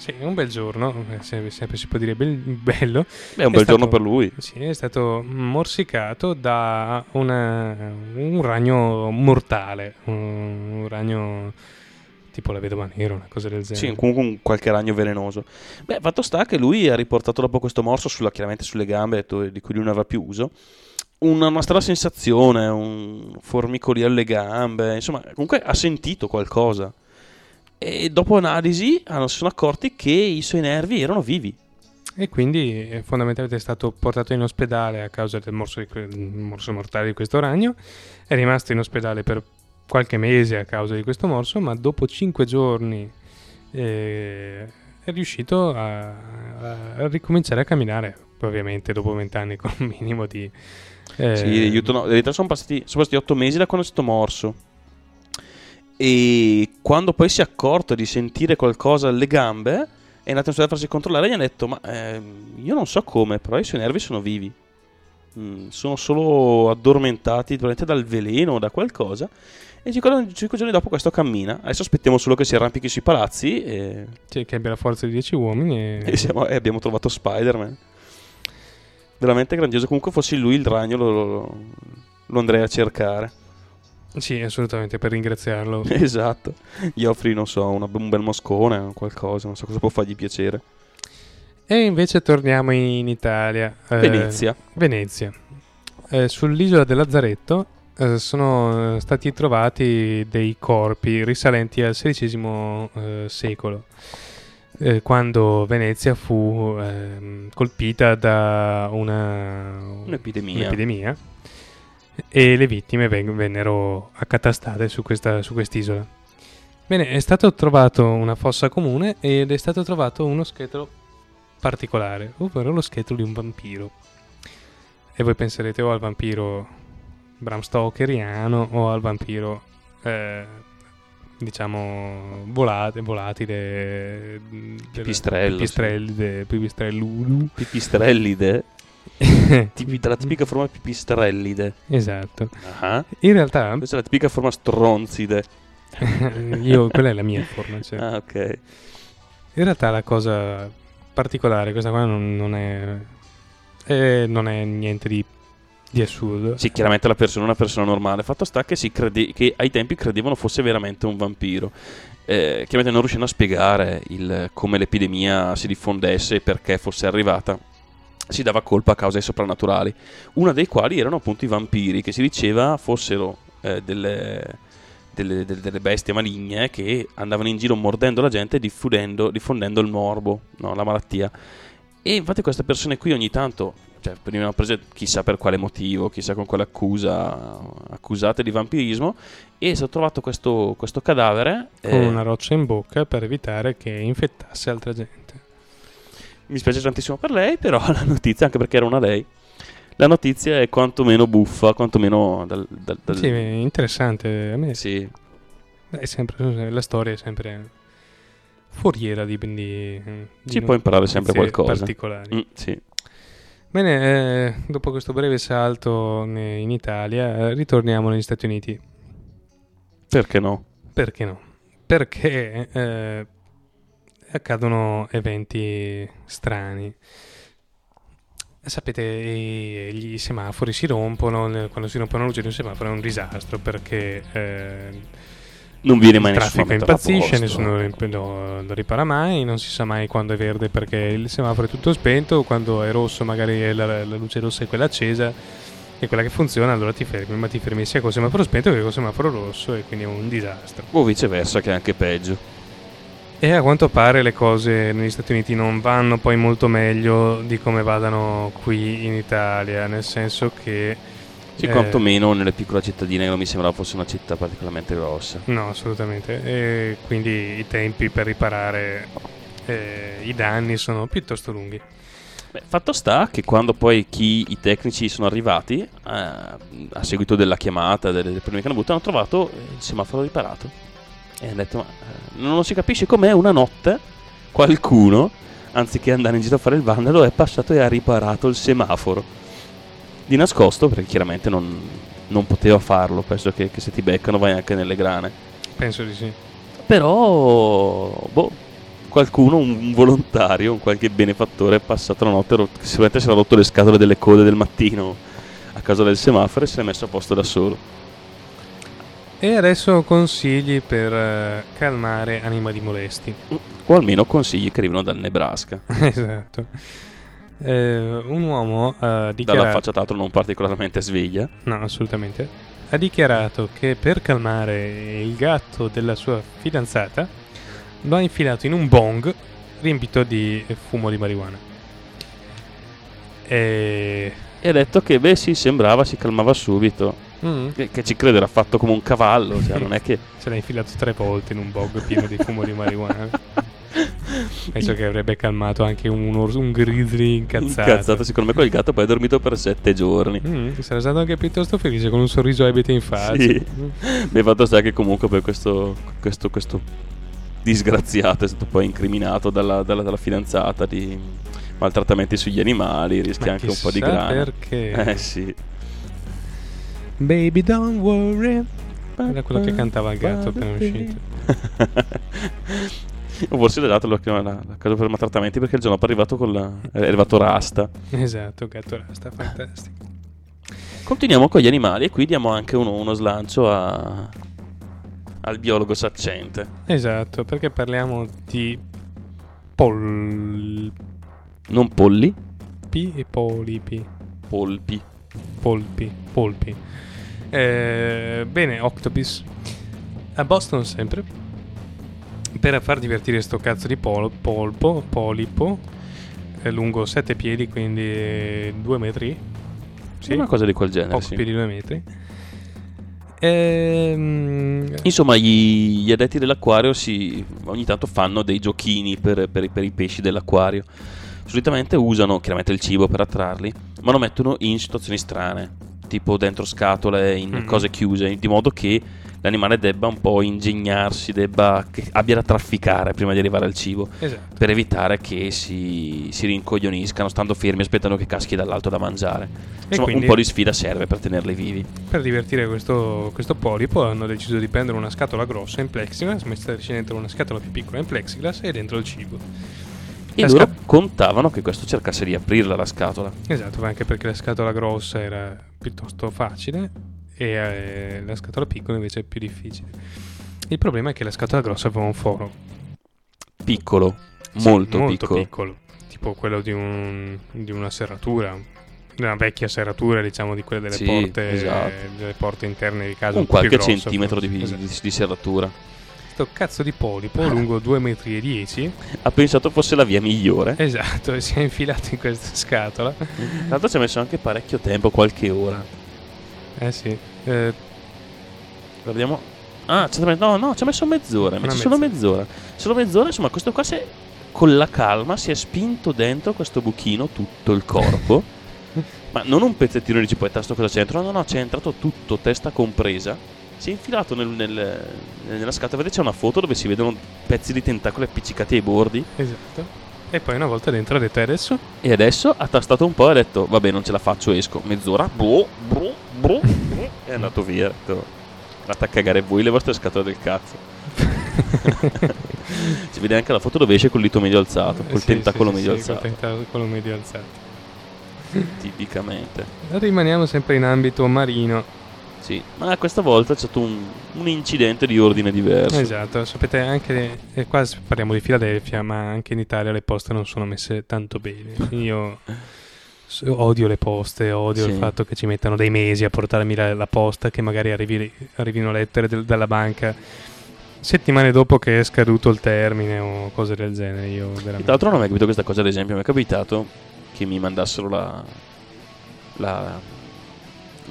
Sì, un bel giorno, eh, sempre, sempre si può dire bel- bello. Beh, è un bel stato- giorno per lui. Sì, è stato morsicato da una- un ragno mortale, un, un ragno tipo la vedova nera, una cosa del genere. Sì, comunque un qualche ragno velenoso. Beh, fatto sta che lui ha riportato dopo questo morso, sulla, chiaramente sulle gambe, di cui lui non aveva più uso, una, una strana sensazione, un formicolio alle gambe, insomma, comunque ha sentito qualcosa. E dopo analisi hanno- si sono accorti che i suoi nervi erano vivi. E quindi eh, fondamentalmente è stato portato in ospedale a causa del morso, di del morso mortale di questo ragno. È rimasto in ospedale per qualche mese a causa di questo morso, ma dopo 5 giorni eh, è riuscito a, a ricominciare a camminare. Ovviamente dopo 20 anni con un minimo di... eh, Sì, aiuto no. In realtà sono passati, sono passati 8 mesi da quando è stato morso. E quando poi si è accorto di sentire qualcosa alle gambe, è andato in ospedale a farsi controllare e gli hanno detto: Ma ehm, io non so come, però i suoi nervi sono vivi. Mm, sono solo addormentati probabilmente dal veleno o da qualcosa. E 5 giorni dopo questo cammina. Adesso aspettiamo solo che si arrampichi sui palazzi e, sì, che abbia la forza di 10 uomini. E... e siamo- e abbiamo trovato Spider-Man. Veramente grandioso. Comunque fossi lui il ragno, lo, lo- lo andrei a cercare. Sì, assolutamente, per ringraziarlo. [laughs] Esatto, gli offri, non so, una- un bel moscone o qualcosa, non so cosa può fargli piacere. E invece torniamo in Italia. eh, Venezia. Venezia. Eh, sull'isola del Lazzaretto eh, sono stati trovati dei corpi risalenti al XVI eh, secolo, eh, quando Venezia fu ehm, colpita da una, Un'epidemia. un'epidemia e le vittime ven- vennero accatastate su, questa, su quest'isola. Bene, è stato trovato una fossa comune ed è stato trovato uno scheletro particolare, ovvero lo scheletro di un vampiro. E voi penserete o al vampiro Bram Stokeriano o al vampiro, eh, diciamo, volate, volatile. Pipistrello, Pipistrellide, pipistrellulu. Pipistrellide. [laughs] Tipi- dalla tipica forma pipistrellide. esatto. Ah. In realtà, Questa è la tipica forma stronzide. [laughs] io, quella è la mia forma. cioè. Ah, ok. In realtà la cosa particolare, questa qua non, non è, eh, non è niente di, di assurdo. Sì, chiaramente la persona è una persona normale. Fatto sta che, si crede- che ai tempi credevano fosse veramente un vampiro. Eh, chiaramente non riuscendo a spiegare il- come l'epidemia si diffondesse e perché fosse arrivata, si dava colpa a cause soprannaturali. Una dei quali erano appunto i vampiri, che si diceva fossero eh, delle, delle- delle- bestie maligne che andavano in giro mordendo la gente e diffondendo, diffondendo il morbo, no, la malattia. E infatti queste persone qui ogni tanto, cioè, venivano prese chissà per quale motivo, chissà con quale accusa, accusate di vampirismo, e è stato trovato questo, questo cadavere. Con eh, una roccia in bocca per evitare che infettasse altra gente. Mi spiace tantissimo per lei, però [laughs] la notizia, anche perché era una lei, la notizia è quantomeno buffa, quantomeno dal... dal, dal- Sì, interessante. A me sì. è sempre, la storia è sempre foriera di, di, Si può imparare sempre qualcosa. particolari. Mm, sì. Bene, eh, dopo questo breve salto in Italia, eh, ritorniamo negli Stati Uniti. Perché no? Perché no? Perché eh, accadono eventi strani. Sapete, i- semafori si rompono, quando si rompono la luce di un semaforo è un disastro perché eh, Non viene mai il traffico impazzisce, nessuno lo, lo- lo ripara mai, non si sa mai quando è verde perché il semaforo è tutto spento, quando è rosso magari la, la luce rossa è quella accesa E quella che funziona allora ti fermi, ma ti fermi sia col semaforo spento che col semaforo rosso e quindi è un disastro. O viceversa, che è anche peggio. E a quanto pare le cose negli Stati Uniti non vanno poi molto meglio di come vadano qui in Italia, nel senso che... Sì, eh, quantomeno nelle piccole cittadine che non mi sembrava fosse una città particolarmente grossa. No, assolutamente. E quindi i tempi per riparare eh, i danni sono piuttosto lunghi. Beh, fatto sta che quando poi chi, i tecnici sono arrivati, eh, a seguito della chiamata, delle, delle prime che hanno avuto, hanno trovato il semaforo riparato. E hanno detto, ma eh, non si capisce com'è una notte qualcuno, anziché andare in giro a fare il vandalo, è passato e ha riparato il semaforo. Di nascosto, perché chiaramente non, non poteva farlo, penso che, che se ti beccano vai anche nelle grane. Penso di sì. Però, boh, qualcuno, un, volontario, un qualche benefattore è passato la notte, rot- sicuramente si era rotto le scatole delle code del mattino a causa del semaforo e si è messo a posto da solo. E adesso consigli per eh, calmare animali molesti. O almeno consigli che arrivano dal Nebraska. [laughs] esatto. Eh, un uomo ha Dalla dichiarato... faccia tra l'altro non particolarmente sveglia. No, assolutamente. Ha dichiarato che per calmare il gatto della sua fidanzata lo ha infilato in un bong riempito di fumo di marijuana. E... E ha detto che, beh sì, sembrava, si calmava subito. Mm, Che, che ci crede, era fatto come un cavallo. Cioè, non è che... se l'ha infilato tre volte in un bong pieno di fumo di marijuana. [laughs] Penso che avrebbe calmato anche un, ors- un grizzly incazzato. Incazzato, secondo me quel gatto poi ha dormito per sette giorni. Mm, sarà stato anche piuttosto felice con un sorriso ebete in faccia. Sì. Mm. Beh, fatto sta che comunque per questo, questo, questo disgraziato è stato poi incriminato dalla, dalla- dalla fidanzata di maltrattamenti sugli animali, rischia Ma anche un po' di grana. perché. Eh sì. Baby don't worry. Era quello che cantava il gatto appena uscito. O [laughs] forse l'ha dato la, la, la casa per maltrattamenti perché il giorno dopo è arrivato con la, è arrivato Rasta. Esatto, gatto rasta, fantastico. Continuiamo con gli animali e qui diamo anche uno, uno slancio a- al biologo saccente. Esatto, perché parliamo di polpi Non polli, e polipi. polpi. Polpi, polpi. Eh, bene, Octopus. A Boston sempre. Per far divertire sto cazzo di pol- polpo, polipo, è lungo 7 piedi, quindi 2 metri. Sì, Una cosa di quel genere, poco sì. più di 2 metri. Ehm, Insomma, gli, gli addetti dell'acquario si, ogni tanto fanno dei giochini per, per per i pesci dell'acquario. Solitamente usano chiaramente il cibo per attrarli, ma lo mettono in situazioni strane, tipo dentro scatole, in Mhm. cose chiuse, di modo che l'animale debba un po' ingegnarsi, debba, che abbia da trafficare prima di arrivare al cibo, esatto. per evitare che si, si rincoglioniscano stando fermi aspettando che caschi dall'alto da mangiare. Insomma, un po' di sfida serve per tenerli vivi. Per divertire questo, questo polipo hanno deciso di prendere una scatola grossa in plexiglass, metterci dentro una scatola più piccola in plexiglass e dentro il cibo. E loro sca- contavano che questo cercasse di aprirla la scatola. Esatto, anche perché la scatola grossa era piuttosto facile e eh, la scatola piccola invece è più difficile. Il problema è che la scatola grossa aveva un foro Piccolo, Sì, molto, piccolo. tipo quello di, un- di una serratura, una vecchia serratura, diciamo, di quelle delle, Sì, porte, esatto. delle porte interne di casa. Un un qualche grossa, centimetro di, forse. di- Esatto. di serratura. Sto cazzo di polipo lungo 2 metri e 10 Ha pensato fosse la via migliore. Esatto, e [laughs] si è infilato in questa scatola. L'altro ci ha messo anche parecchio tempo, qualche ora. Eh sì. Eh, Guardiamo. Ah, no, no, ci ha messo mezz'ora. Invece solo mezz'ora. Solo mezz'ora, insomma, questo qua si è- con la calma si è spinto dentro questo buchino tutto il corpo. [laughs] ma non un pezzettino dici poi tasto cosa. No, no, no, c'è entrato tutto, testa compresa. Si è infilato nel- nel- nella scatola. Vedete, c'è una foto dove si vedono pezzi di tentacoli appiccicati ai bordi. esatto. E poi una volta dentro ha detto "E adesso E adesso ha tastato un po' e ha detto: Vabbè, non ce la faccio, esco. Mezz'ora. Bru, bru, bru, è andato via. Ha detto, Andate a cagare voi le vostre scatole del cazzo. [laughs] si vede anche la foto dove esce col dito medio alzato, col Sì, tentacolo sì, medio sì, col alzato. tentacolo medio alzato. Tipicamente. Rimaniamo sempre in ambito marino. Sì, ma questa volta c'è stato un, un incidente di ordine diverso. Esatto, sapete anche e qua parliamo di Filadelfia, ma anche in Italia le poste non sono messe tanto bene. Io Odio le poste, odio il Sì. fatto che ci mettano dei mesi a portarmi la, la posta, che magari arrivi- arrivino lettere del- dalla banca settimane dopo che è scaduto il termine o cose del genere. Io E veramente... tra l'altro non ho mai capito questa cosa, ad esempio, mi è capitato che mi mandassero la, la-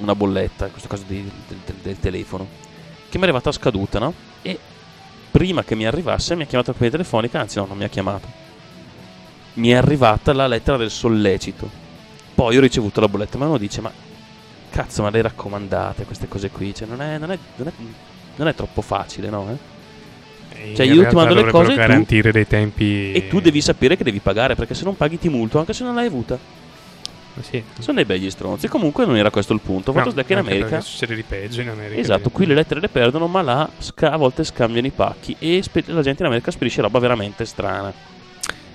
una bolletta, in questo caso di- del, del- del telefono, che mi è arrivata scaduta, no? E prima che mi arrivasse mi ha chiamato la compagnia telefonica, anzi no, non mi ha chiamato. Mi è arrivata la lettera del sollecito. Poi ho ricevuto la bolletta, ma uno dice, ma cazzo, ma le raccomandate, queste cose qui, cioè non è, non è- non è- non è troppo facile, no? eh? Cioè, io ti mando le cose e tu- garantire dei tempi. E tu devi sapere che devi pagare, perché se non paghi ti multo, anche se non l'hai avuta. Sì. Sono dei begli stronzi. Comunque non era questo il punto. Fatto No, sta che in America. Succede di peggio in America. Esatto, qui le lettere le perdono, ma là a volte scambiano i pacchi. E spe- la gente in America spedisce roba veramente strana.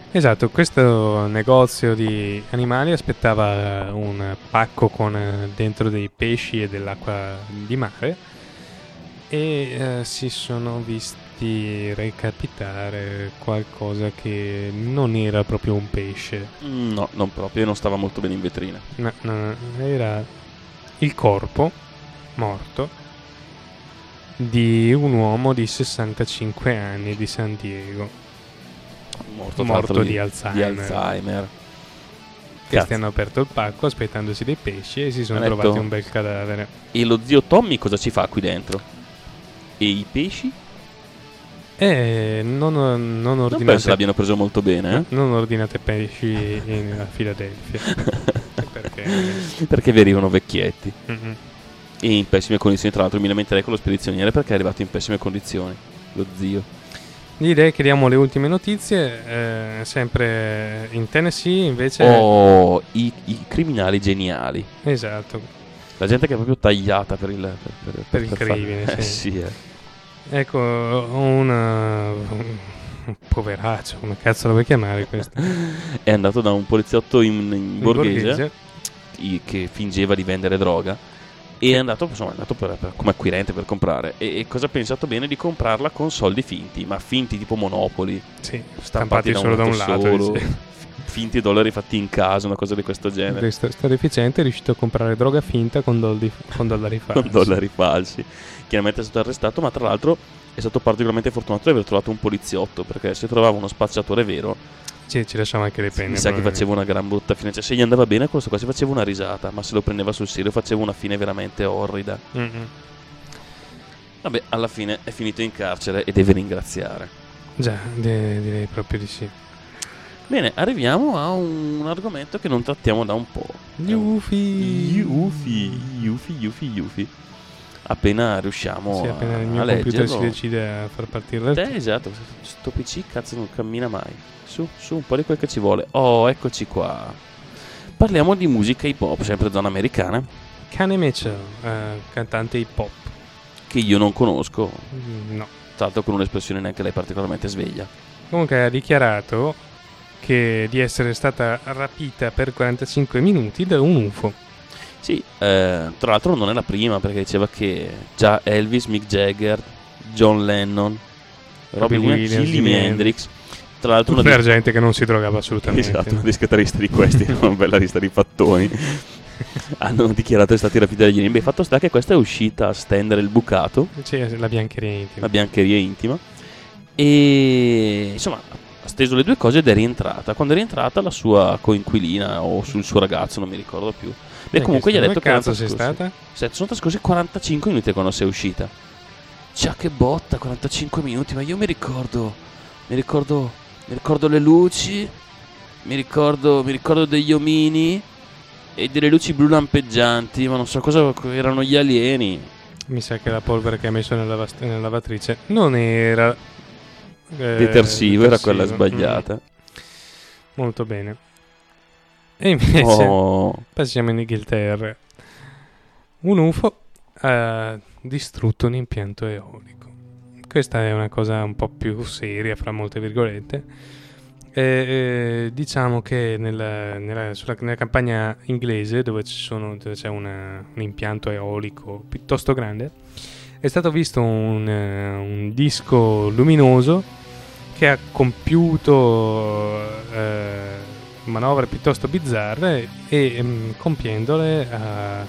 Esatto, questo negozio di animali aspettava un pacco con eh, dentro dei pesci e dell'acqua di mare e eh, si sono visti recapitare qualcosa che non era proprio un pesce, No, non proprio. Non stava molto bene in vetrina. no, no, no, era il corpo morto di un uomo di 65 anni di San Diego, Morto, morto l'altro, di Alzheimer. Di Alzheimer. Questi Cazzo. hanno aperto il pacco aspettandosi dei pesci e si sono Hanno detto- trovati un bel cadavere. E lo zio Tommy cosa ci fa qui dentro? E i pesci? E non, non Non penso ordinate, l'abbiano preso molto bene, eh? non ordinate pesci in Filadelfia. [laughs] Perché? perché vi arrivano vecchietti. Mm-mm. E in pessime condizioni. Tra l'altro mi lamenterei con lo spedizioniere perché è arrivato in pessime condizioni. Lo zio. Direi che diamo le ultime notizie. eh, sempre in Tennessee invece. Oh, i, i criminali geniali. Esatto. La gente che è proprio tagliata per il, per, per- Per il crimine, [laughs] Eh, sì. sì, eh. Ecco, un, uh, un poveraccio, come cazzo lo vuoi chiamare questo? [laughs] È andato da un poliziotto in, in borghese, i- che fingeva di vendere droga. E è andato, insomma, è andato per- per- come acquirente per comprare. E, e cosa ha pensato bene? Di comprarla con soldi finti, ma finti tipo monopoli. Sì, Stampati stampati solo da un lato. solo, [laughs] finti dollari fatti in casa, una cosa di questo genere. Questo sto deficiente è riuscito a comprare droga finta con, doldi- con dollari [laughs] falsi. con dollari falsi. Chiaramente è stato arrestato, ma tra l'altro è stato particolarmente fortunato di aver trovato un poliziotto, perché se trovava uno spacciatore vero, Sì, ci lasciamo anche le penne. mi sa che faceva una gran brutta fine. Cioè, se gli andava bene, questo qua si faceva una risata, ma se lo prendeva sul serio faceva una fine veramente orrida. Mm-mm. Vabbè, alla fine è finito in carcere e deve ringraziare. Già, de- direi proprio di sì. Bene, arriviamo a un argomento che non trattiamo da un po'. Gli ufi. Yufi, yufi, yufi, yufi. Appena riusciamo Sì, appena a, il mio a computer si decide a far partire il Eh, esatto, sto PC cazzo non cammina mai. Su, su, un po' di quel che ci vuole. Oh, eccoci qua. Parliamo di musica hip hop, sempre zona americana, Cane Mitchell, eh, cantante hip hop. che io non conosco, Mm, No. tra l'altro con un'espressione neanche lei particolarmente sveglia. Comunque ha dichiarato che di essere stata rapita per 45 minuti da un UFO. Sì, eh, tra l'altro non è la prima perché diceva che già Elvis, Mick Jagger, John Lennon, Robbie Williams, Jimi Hendrix. Tra l'altro Tutta una la gente che non si drogava assolutamente. Esatto, una discatarista di questi, [laughs] una bella lista di fattoni. Hanno dichiarato di stati rapiti dagli. Beh, fatto sta che questa è uscita a stendere il bucato, Sì, la biancheria intima. la biancheria intima. E insomma, ha steso le due cose ed è rientrata. Quando è rientrata, la sua coinquilina o sul suo ragazzo, non mi ricordo più. Beh, Eh, comunque gli ha detto che cazzo sei stata? Sono trascorsi 45 minuti quando sei uscita. Ciao che botta, 45 minuti, ma io mi ricordo. Mi ricordo. Mi ricordo le luci. Mi ricordo. Mi ricordo degli omini. E delle luci blu lampeggianti. Ma non so cosa erano gli alieni. Mi sa che la polvere che hai messo nella, vas- nella lavatrice non era eh, Detersivo, era quella detersivo. sbagliata. Mm, molto bene. E invece Oh, passiamo in Inghilterra. Un UFO ha distrutto un impianto eolico. Questa è una cosa un po' più seria, fra molte virgolette. E, eh, diciamo che nella, nella- sulla- nella campagna inglese, dove, ci sono- dove c'è una- un impianto eolico piuttosto grande, è stato visto un, eh, un disco luminoso che ha compiuto eh, manovre piuttosto bizzarre e ehm, compiendole ha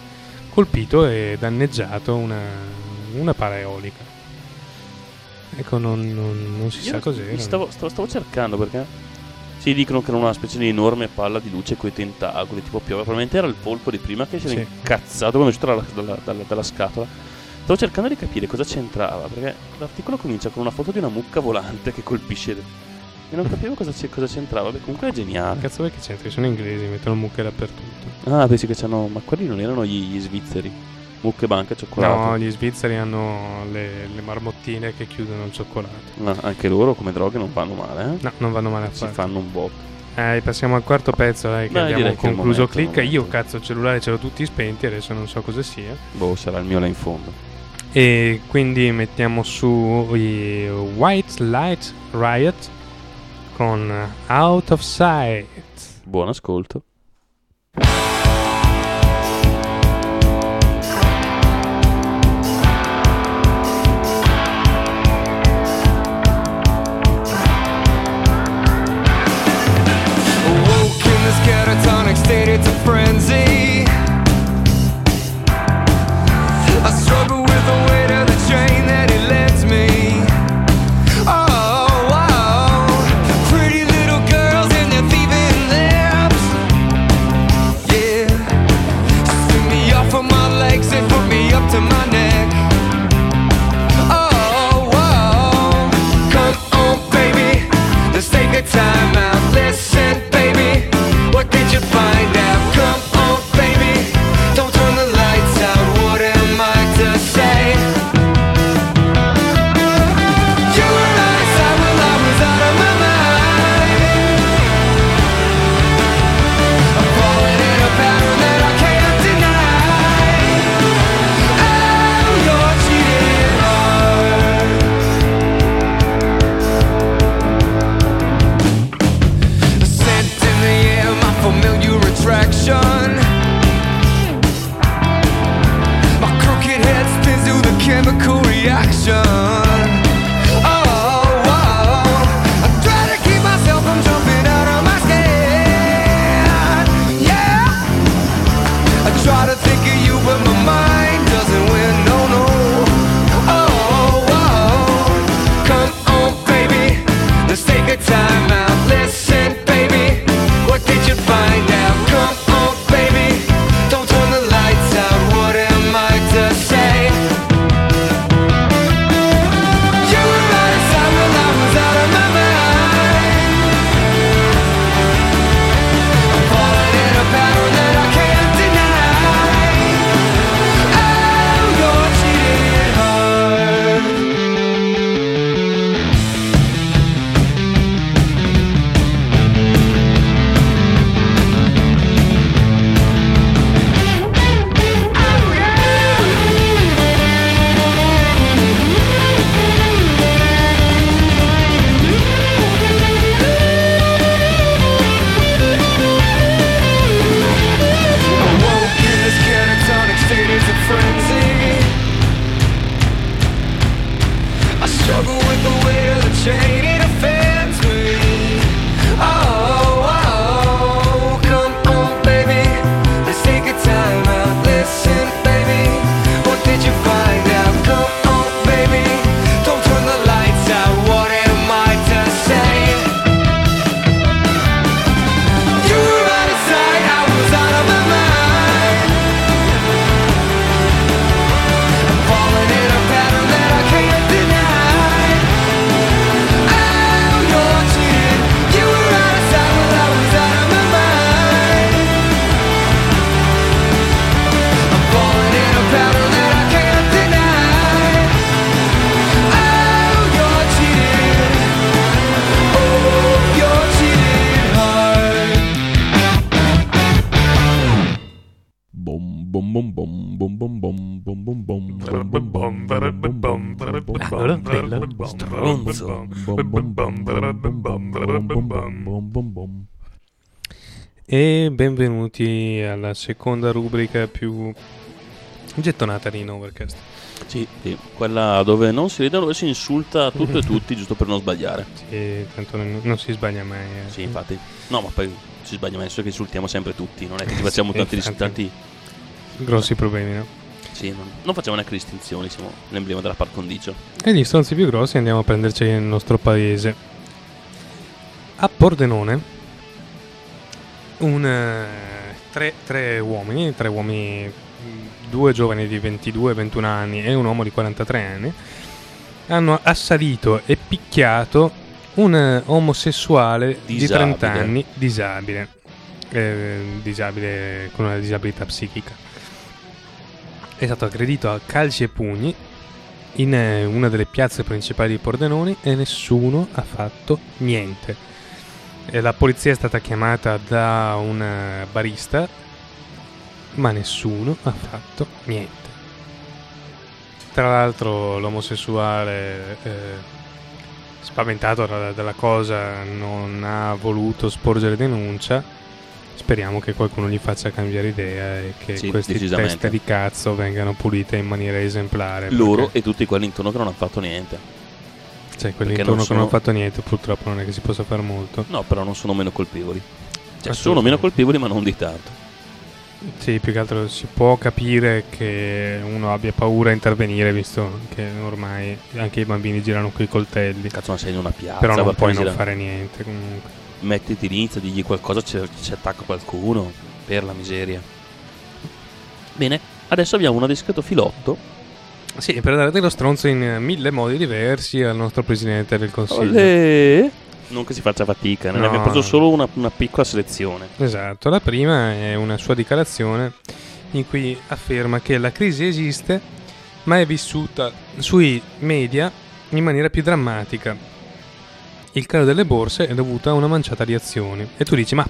colpito e danneggiato una, una pala eolica. Ecco, non, non- non si Io sa cos'era. Stavo, stavo, stavo cercando perché. Si dicono che era una specie di enorme palla di luce coi tentacoli, tipo piove. Probabilmente era il polpo di prima che si era Sì. incazzato quando è uscito dalla, dalla- dalla- dalla scatola. Stavo cercando di capire cosa c'entrava, perché l'articolo comincia con una foto di una mucca volante che colpisce. E non capivo cosa, c'è- cosa c'entrava. Beh, comunque è geniale. Cazzo perché c'entra? Sono inglesi, mettono mucche dappertutto. Ah, pensi che c'hanno. Ma quelli non erano gli, gli svizzeri. Mucche, banca, cioccolato. No, gli svizzeri hanno le, le marmottine che chiudono il cioccolato. Ma anche loro come droghe non vanno male, eh? No, non vanno male a Si fare. fanno un botto. Eh, passiamo al quarto pezzo, dai, che Dai, abbiamo che concluso momento, click. Io, cazzo, il cellulare ce l'ho tutti spenti, adesso non so cosa sia. Boh, sarà il mio là in fondo. E quindi mettiamo su i White Light Riot con Out of Sight. Buon ascolto. E benvenuti alla seconda rubrica più Gettonata lì in Overcast. Sì, sì, quella dove non si ride, dove si insulta tutto e [laughs] tutti, giusto per non sbagliare. Sì, tanto non, non si sbaglia mai. eh. Sì, infatti. No, ma poi si sbaglia mai, solo che insultiamo sempre tutti, non è che ci [laughs] facciamo Sì, tanti infatti. tanti Grossi problemi, no? Sì, non, non facciamo neanche distinzioni, siamo l'emblema della par condicio. E gli stronzi più grossi andiamo a prenderci nel nostro paese. A Pordenone, un, eh, tre, tre uomini, tre uomini, mh, due giovani di 22 21 anni e un uomo di 43 anni, hanno assalito e picchiato un eh, omosessuale di Disabile. 30 anni, disabile, eh, disabile con una disabilità psichica. È stato aggredito a calci e pugni in eh, una delle piazze principali di Pordenone e nessuno ha fatto niente. E la polizia è stata chiamata da un eh, barista, ma nessuno ha fatto niente. Tra l'altro l'omosessuale, eh, spaventato dalla, dalla cosa, non ha voluto sporgere denuncia. Speriamo che qualcuno gli faccia cambiare idea e che Sì, queste teste di cazzo vengano pulite in maniera esemplare. Loro e tutti quelli intorno che non hanno fatto niente. Cioè, quelli intorno non che non hanno sono- fatto niente, purtroppo non è che si possa fare molto. No, però non sono meno colpevoli. Cioè, sono meno colpevoli, ma non di tanto. Sì, più che altro si può capire che uno abbia paura a intervenire, visto che ormai anche i bambini girano coi coltelli. Cazzo, ma sei in una piazza. Però non puoi non miseria. fare niente comunque. Mettiti l'inizio, digli qualcosa, ci, ci attacca qualcuno. Per la miseria. Bene, adesso abbiamo un discreto filotto. Sì, per dare dello stronzo in eh, mille modi diversi al nostro presidente del consiglio. Olè. Non che si faccia fatica, ne No. abbiamo preso solo una, una piccola selezione. Esatto, la prima è una sua dichiarazione in cui afferma che la crisi esiste, ma è vissuta sui media in maniera più drammatica. Il calo delle borse è dovuto a una manciata di azioni. E tu dici, ma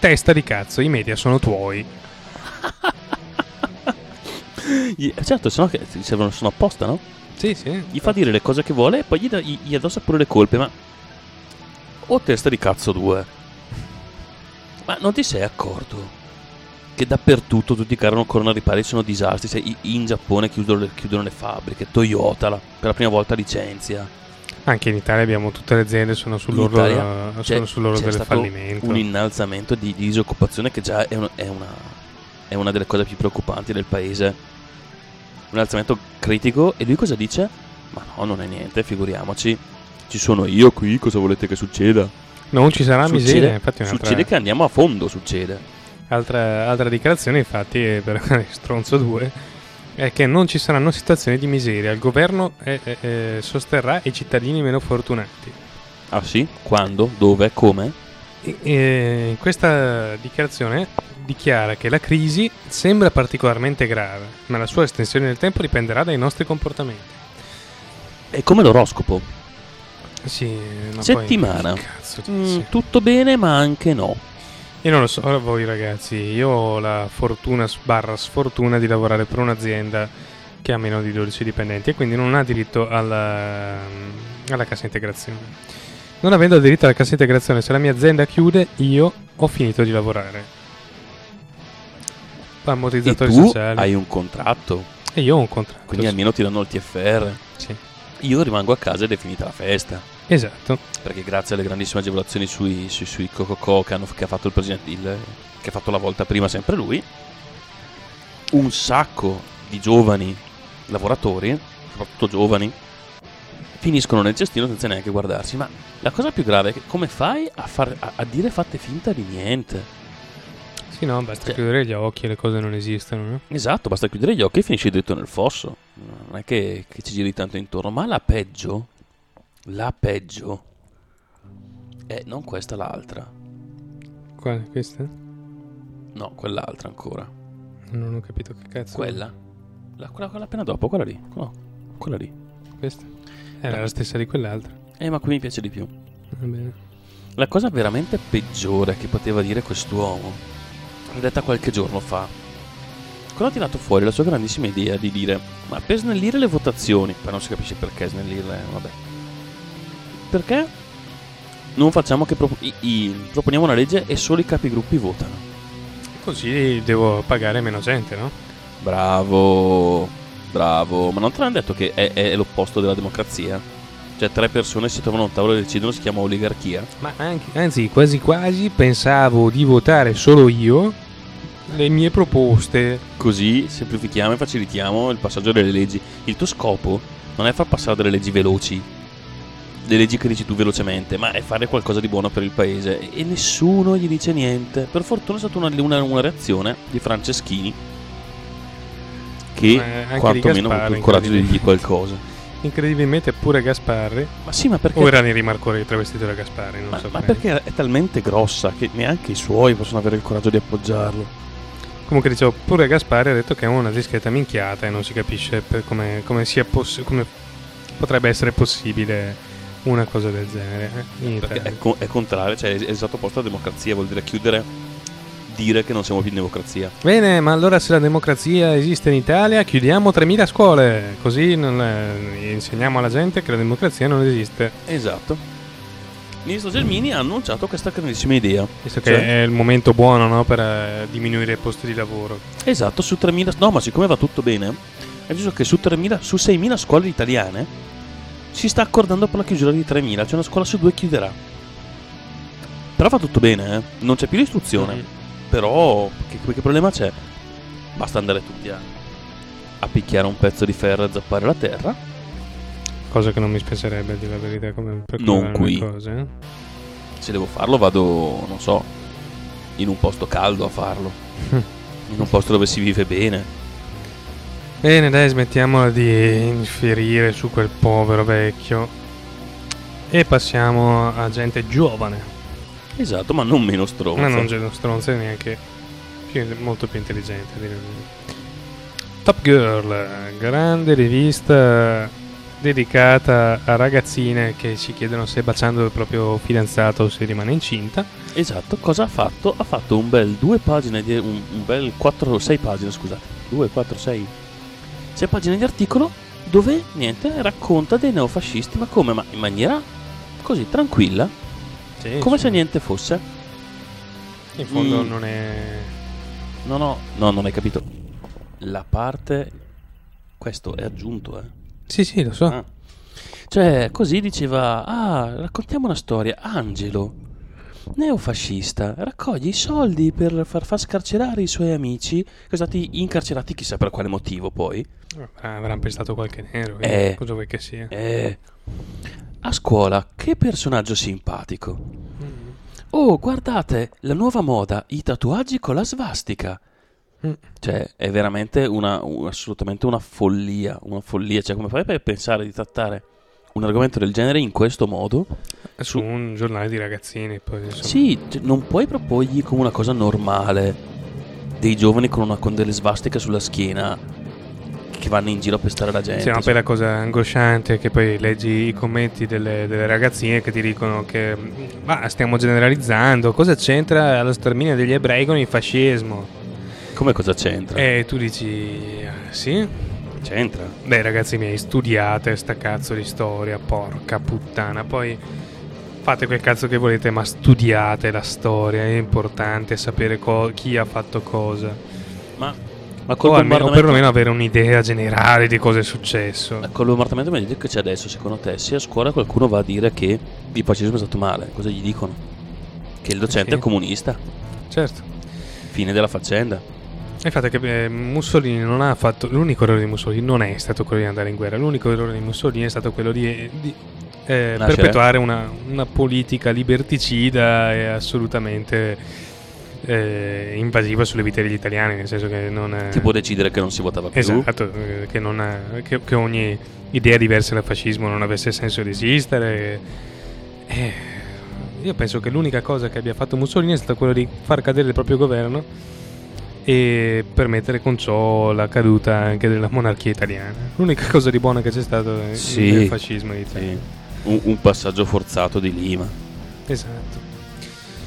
testa di cazzo, i media sono tuoi. [laughs] Gli- certo, sennò che servono, sono apposta, no? Sì, sì. Gli fa dire le cose che vuole e poi gli, dà- gli, gli addossa pure le colpe, ma... O testa di cazzo due. Ma non ti sei accorto che dappertutto tutti i carri ancora ripari sono disastri? I- in Giappone chiudono le, chiudono le fabbriche, Toyota la- per la prima volta licenzia. Anche in Italia abbiamo tutte le aziende sono sull'orlo, Italia sono c'è- sull'orlo c'è del stato fallimento. Un innalzamento di, di disoccupazione che già è, un- è una, è una delle cose più preoccupanti del paese. Un innalzamento critico. E lui cosa dice? Ma no, non è niente, figuriamoci. Ci sono io qui, cosa volete che succeda? Non ci sarà Succede- miseria, infatti un'altra, Succede che andiamo a fondo, succede. altra, altra dichiarazione, infatti, è per [laughs] Stronzo 2, è che non ci saranno situazioni di miseria. Il governo eh, eh, eh, sosterrà i cittadini meno fortunati. Ah sì? Quando? Dove? Come? In questa dichiarazione dichiara che la crisi sembra particolarmente grave, ma la sua estensione nel tempo dipenderà dai nostri comportamenti. È come l'oroscopo. Sì, ma Settimana. poi, cazzo Mm, dici? tutto bene, ma anche no. Io non lo so, voi ragazzi, io ho la fortuna barra sfortuna di lavorare per un'azienda che ha meno di 12 dipendenti e quindi non ha diritto alla, alla cassa integrazione. Non avendo diritto alla cassa integrazione, se la mia azienda chiude, io ho finito di lavorare. Ammortizzatori tu sociali. hai un contratto, E io ho un contratto. quindi sì. almeno ti danno il TFR. Sì. Io rimango a casa ed è finita la festa. Esatto. Perché grazie alle grandissime agevolazioni sui, sui, sui Coco che, hanno, che ha fatto il presidente, il- che ha fatto la volta prima sempre lui, un sacco di giovani lavoratori, soprattutto giovani, finiscono nel cestino senza neanche guardarsi. Ma la cosa più grave è che come fai a, far- a- a dire fatte finta di niente? Sì, no, basta Cioè- chiudere gli occhi e le cose non esistono, no? Esatto, basta chiudere gli occhi e finisci dritto nel fosso. Non è che, che ci giri tanto intorno. Ma la peggio, la peggio, è non questa, l'altra. Quale? Questa? No, quell'altra ancora. Non ho capito che cazzo. Quella? La, quella, quella appena dopo, quella lì. No, quella lì. Questa? Era la stessa di quell'altra. Eh, ma qui mi piace di più. Va bene. La cosa veramente peggiore che poteva dire quest'uomo, l'ha detta qualche giorno fa. Quando ha tirato fuori la sua grandissima idea di dire, ma per snellire le votazioni, poi non si capisce perché snellirle, vabbè. Perché non facciamo che propo- i- i- proponiamo una legge e solo i capigruppi votano? Così devo pagare meno gente, no? Bravo, bravo. Ma non te l'hanno detto che è, è l'opposto della democrazia? Cioè, tre persone si trovano a un tavolo e decidono, si chiama oligarchia. Ma anche, anzi, quasi quasi pensavo di votare solo io le mie proposte. Così semplifichiamo e facilitiamo il passaggio delle leggi. Il tuo scopo non è far passare delle leggi veloci, le leggi che dici tu velocemente, ma è fare qualcosa di buono per il paese. E nessuno gli dice niente. Per fortuna è stata una, una- una reazione di Franceschini che quantomeno ha avuto il coraggio di dirgli qualcosa. Incredibilmente pure Gasparri. Ma sì, ma perché... O era Neri Marcori travestito da Gasparri, non Ma, so ma bene. perché è talmente grossa che neanche i suoi possono avere il coraggio di appoggiarlo. Comunque dicevo, pure Gasparri ha detto che è una discreta minchiata e non si capisce come, come sia poss- come potrebbe essere possibile una cosa del genere. eh, è, co- è contrario, cioè è esatto opposto alla democrazia, vuol dire chiudere, dire che non siamo più in democrazia. Bene, ma allora se la democrazia esiste in Italia, chiudiamo 3.000 scuole, così non, eh, insegniamo alla gente che la democrazia non esiste. Esatto. Il ministro Gelmini ha annunciato questa grandissima idea. Visto che Cioè- è il momento buono no, per eh, diminuire i posti di lavoro. Esatto, su 3.000... No, ma siccome va tutto bene, è giusto che su, 3.000, su 6.000 scuole italiane si sta accordando per la chiusura di 3.000, cioè una scuola su due chiuderà. Però va tutto bene, eh? Non c'è più l'istruzione. Mm. Però, che, che problema c'è? Basta andare tutti a, a picchiare un pezzo di ferro e zappare la terra. Cosa che non mi spiacerebbe, a dire la verità, come per Non qui. cose. eh. Se devo farlo vado, non so, in un posto caldo a farlo. [laughs] in un posto dove si vive bene. Bene, dai, smettiamola di infierire su quel povero vecchio. E passiamo a gente giovane. Esatto, ma non meno stronza. Ma non gente stronza neanche più- molto più intelligente. a dire il vero. Top Girl, grande rivista dedicata a ragazzine che si chiedono se baciando il proprio fidanzato se rimane incinta. Esatto, cosa ha fatto? Ha fatto un bel due pagine di un, un bel 4 6 pagine, scusate. 2 4 6 6 pagine di articolo dove niente racconta dei neofascisti, ma come? Ma in maniera così tranquilla, come se niente fosse. In fondo Mm. non è... No, no, no, non hai capito. La parte questo è aggiunto, eh. Sì, sì, lo so. Ah. Cioè, così diceva: Ah, raccontiamo una storia. Angelo, neofascista, raccoglie i soldi per far, far scarcerare i suoi amici, che sono stati incarcerati chissà per quale motivo poi. Ah, Avranno pensato qualche nero. Eh. Cosa vuoi che sia? Eh, a scuola, che personaggio simpatico. Oh, guardate, la nuova moda, i tatuaggi con la svastica. Mm. Cioè, è veramente una, un- assolutamente una follia, una follia. Cioè, come fai per pensare di trattare un argomento del genere in questo modo? Su un giornale di ragazzini. Poi, insomma. Sì, cioè, non puoi proporgli come una cosa normale dei giovani con, una, con delle svastiche sulla schiena che vanno in giro a pestare la gente. Sì, ma Cioè, poi la cosa angosciante è che poi leggi i commenti delle, delle ragazzine che ti dicono che ma stiamo generalizzando, cosa c'entra lo sterminio degli ebrei con il fascismo? Come cosa c'entra? E tu dici "Ah, sì? C'entra. Beh ragazzi miei, studiate sta cazzo di storia, porca puttana, poi fate quel cazzo che volete, ma studiate la storia, è importante sapere co- chi ha fatto cosa. Ma, ma col O, almeno, perlomeno avere un'idea generale di cosa è successo. Con il bombardamento mediatico che c'è adesso, secondo te, se a scuola qualcuno va a dire che il fascismo è stato male, cosa gli dicono? Che il docente Sì. è comunista. Certo. Fine della faccenda. Il fatto è che eh, Mussolini non ha fatto. L'unico errore di Mussolini non è stato quello di andare in guerra. L'unico errore di Mussolini è stato quello di, di, eh, perpetuare una, una politica liberticida e assolutamente eh, invasiva sulle vite degli italiani. Nel senso che non. è- Tipo decidere che non si votava più. Esatto, eh, che, non ha- che- che ogni idea diversa dal fascismo non avesse senso di esistere. Eh, io penso che l'unica cosa che abbia fatto Mussolini è stata quella di far cadere il proprio governo e permettere con ciò la caduta anche della monarchia italiana. L'unica cosa di buona che c'è stato è Sì. nel fascismo in Italia. Sì. Un, un passaggio forzato di Lima. Esatto.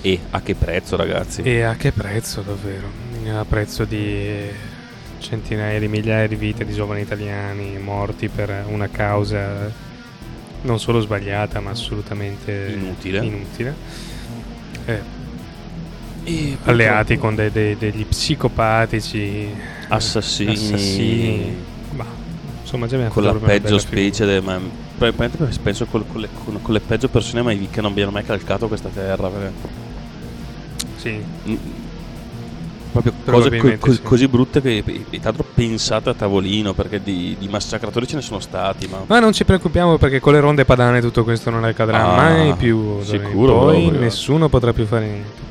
E a che prezzo, ragazzi? E a che prezzo davvero? A prezzo di centinaia di migliaia di vite di giovani italiani morti per una causa non solo sbagliata ma assolutamente Inutile. inutile. Eh, alleati con dei- dei- degli psicopatici Assassini. assassini. Bah, insomma, già con la peggio specie de- ma probabilmente penso col- con, le, con- con le peggio persone mai, che non abbiano mai calcato questa terra perché- Sì, Mm, proprio cose co- co- sì. così brutte che tra l'altro pensate a tavolino perché di, di massacratori ce ne sono stati ma Ma non ci preoccupiamo perché con le ronde padane tutto questo non accadrà Ah, mai più. sicuro Poi proprio. nessuno potrà più fare niente.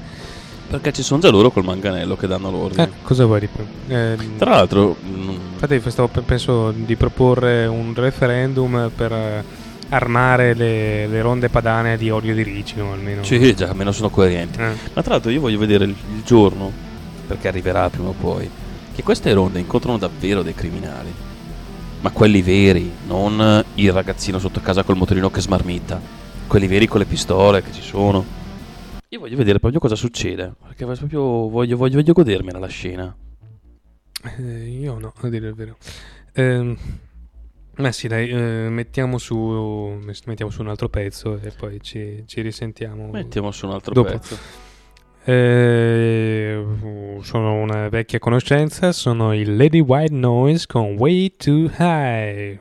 perché ci sono già loro col manganello che danno l'ordine Eh, cosa vuoi di più? Eh, tra l'altro mm, infatti stavo pe- penso di proporre un referendum per eh, armare le, le ronde padane di olio di ricino almeno. sì già almeno sono coerenti Eh. ma tra l'altro io voglio vedere il, il giorno perché arriverà prima o poi che queste ronde incontrano davvero dei criminali ma quelli veri non il ragazzino sotto casa col motorino che smarmitta quelli veri con le pistole che ci sono io voglio vedere proprio cosa succede perché proprio voglio, voglio, voglio godermela la scena Eh, io no, a dire il vero. Ehm, ma sì, dai, eh, mettiamo, su, mettiamo su un altro pezzo e poi ci, ci risentiamo. mettiamo su un altro Dopo. pezzo Eh, sono una vecchia conoscenza, sono i Lady White Noise con Way Too High.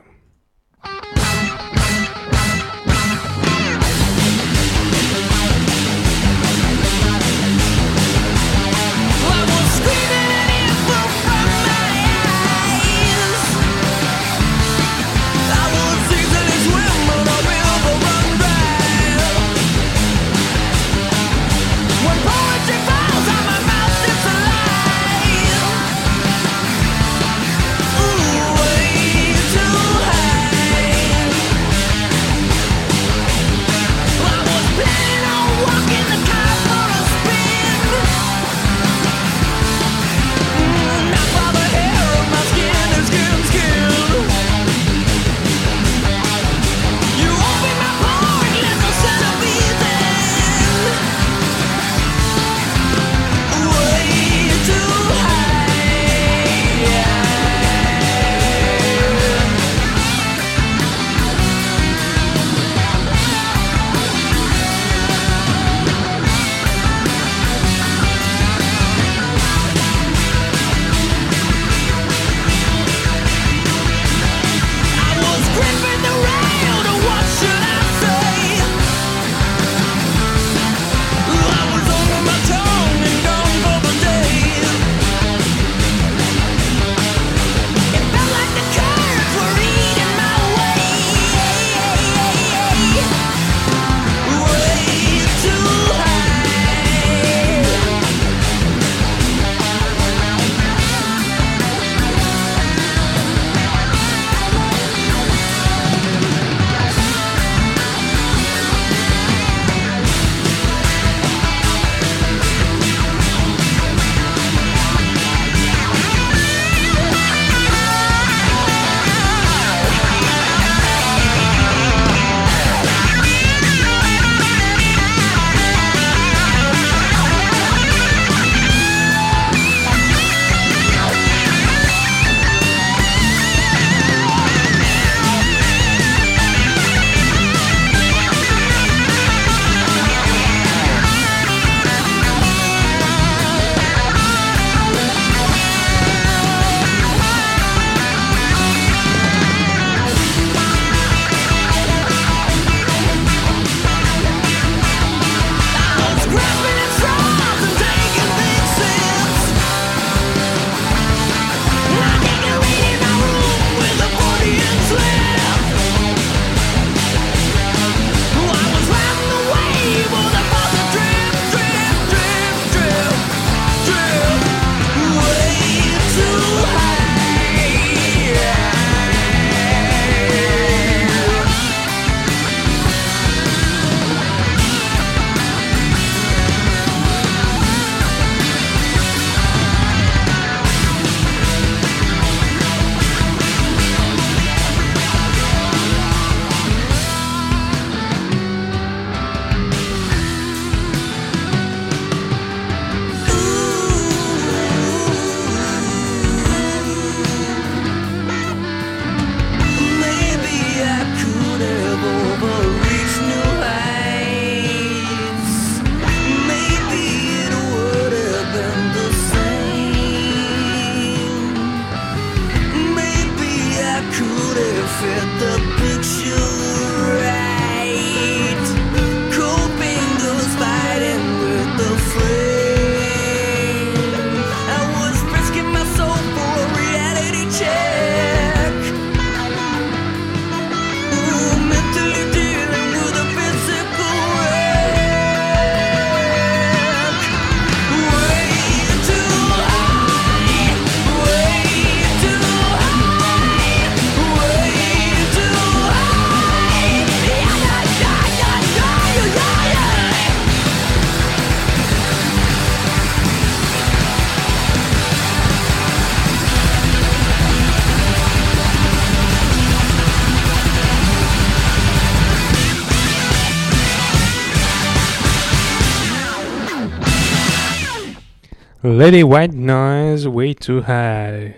Lady White Noise Way Too High.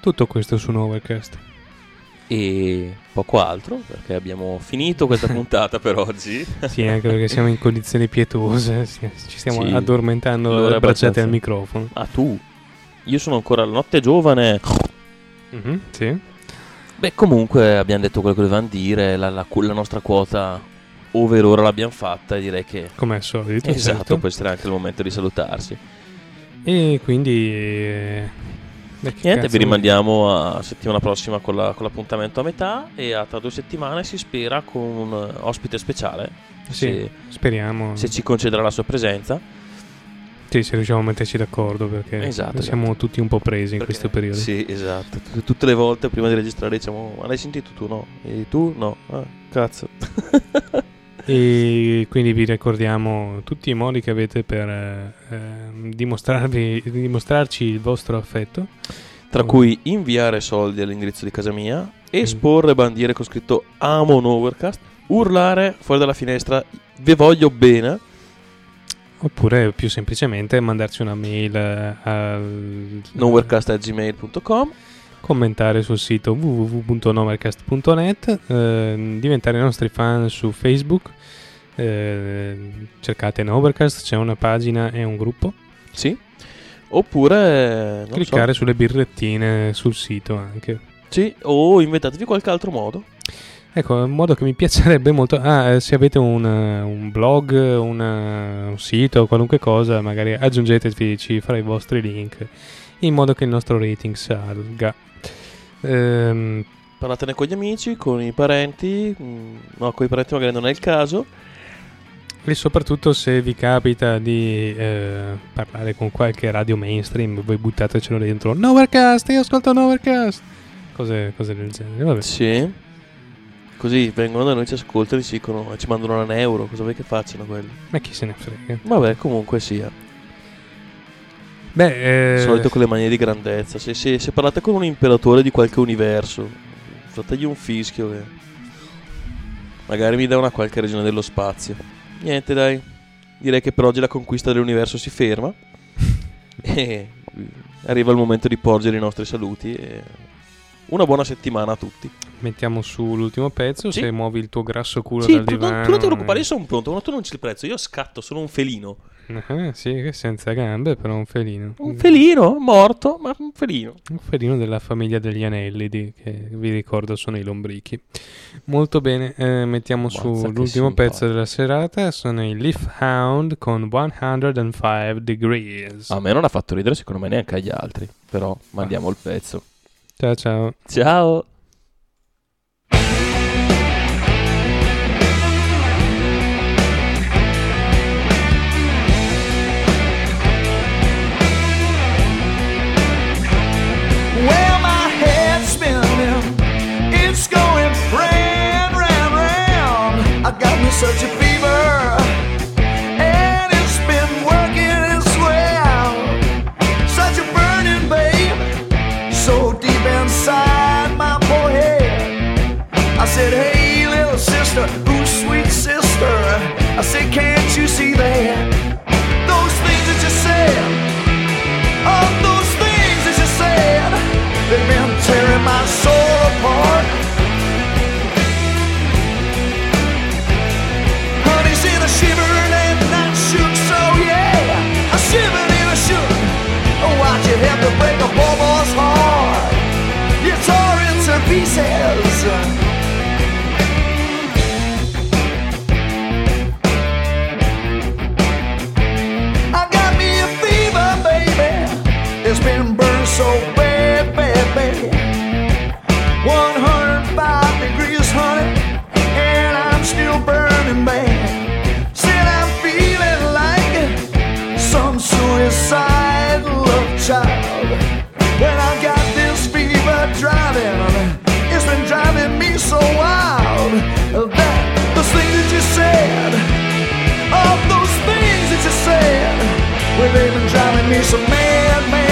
Tutto questo su un Overcast. E poco altro, perché abbiamo finito questa [laughs] puntata per oggi. Sì, anche perché siamo in condizioni pietose, ci stiamo Sì. addormentando L'ora è abbracciati abbastanza- al microfono. Ah, tu? Io sono ancora alla notte giovane. Mhm, sì. Beh, comunque abbiamo detto quello che dovevamo dire. La, la- la nostra quota over ora l'abbiamo fatta e direi che. Come al solito. Esatto, certo. può essere anche il momento di salutarsi. E quindi... eh, Niente, vi rimandiamo a settimana prossima con, la- con l'appuntamento a metà e a tra due settimane si spera con un ospite speciale. Sì, Se, speriamo. se ci concederà la sua presenza. Sì, se riusciamo a metterci d'accordo perché Esatto, siamo esatto. tutti un po' presi in Perché- questo periodo. Sì, esatto. Tutte le volte prima di registrare diciamo: Ma l'hai sentito tu? No. E tu? No. Ah, cazzo. [laughs] E quindi vi ricordiamo tutti i modi che avete per eh, dimostrarci il vostro affetto. Tra cui inviare soldi all'indirizzo di casa mia, Mm. esporre bandiere con scritto Amo Overcast, urlare fuori dalla finestra Vi voglio bene. Oppure più semplicemente mandarci una mail eh, al Novercast.gmail.com commentare sul sito www.novercast.net, eh, diventare i nostri fan su Facebook, eh, cercate Novercast, c'è una pagina e un gruppo, Sì. Oppure cliccare so, sulle birrettine sul sito anche. sì, o inventatevi qualche altro modo. Ecco, un modo che mi piacerebbe molto. Ah, eh, se avete un, eh, un blog, una- un sito, qualunque cosa, magari aggiungeteci fra i vostri link in modo che il nostro rating salga. Ehm, Parlatene con gli amici, con i parenti. mm, No, con i parenti magari non è il caso. E soprattutto se vi capita di eh, parlare con qualche radio mainstream, voi buttatecelo dentro. Novercast, io ascolto Novercast. Cose, cose del genere. Vabbè. Sì. Così vengono da noi, ci ascoltano e ci dicono, ci mandano un euro. Cosa vuoi che facciano quelli? Ma chi se ne frega? Vabbè, comunque sia. Beh, eh, Solito con le manie di grandezza. Se, se- se parlate con un imperatore di qualche universo, fategli un fischio che magari mi dà una qualche regione dello spazio. Niente, dai. Direi che per oggi la conquista dell'universo si ferma. [laughs] e arriva il momento di porgere i nostri saluti. E una buona settimana a tutti. mettiamo su l'ultimo pezzo. Sì. Se muovi il tuo grasso culo Sì, dal tu, divano. non, tu non ti preoccupare, io sono pronto. Quando tu non c'è il prezzo, io scatto, sono un felino. Eh, sì, che senza gambe, però un felino. Un felino morto, ma un felino. Un felino della famiglia degli anelli, di- che vi ricordo sono i lombrichi. Molto bene, eh, mettiamo Mazza, su l'ultimo pezzo della serata. Sono i Leaf Hound con 105 Degrees. A me non ha fatto ridere, secondo me neanche agli altri. Però mandiamo il pezzo. Ciao ciao. Ciao. My poor head. I said, hey, little sister. Ooh, sweet sister. I said, can't pieces. I got me a fever, baby. It's been burned so bad, bad, bad. 105 degrees, honey, and I'm still burning bad. Said I'm feeling like some suicidal child. When I got this fever driving, so wild that those things that you said. All those things that you said, well, they've been driving me so mad, mad,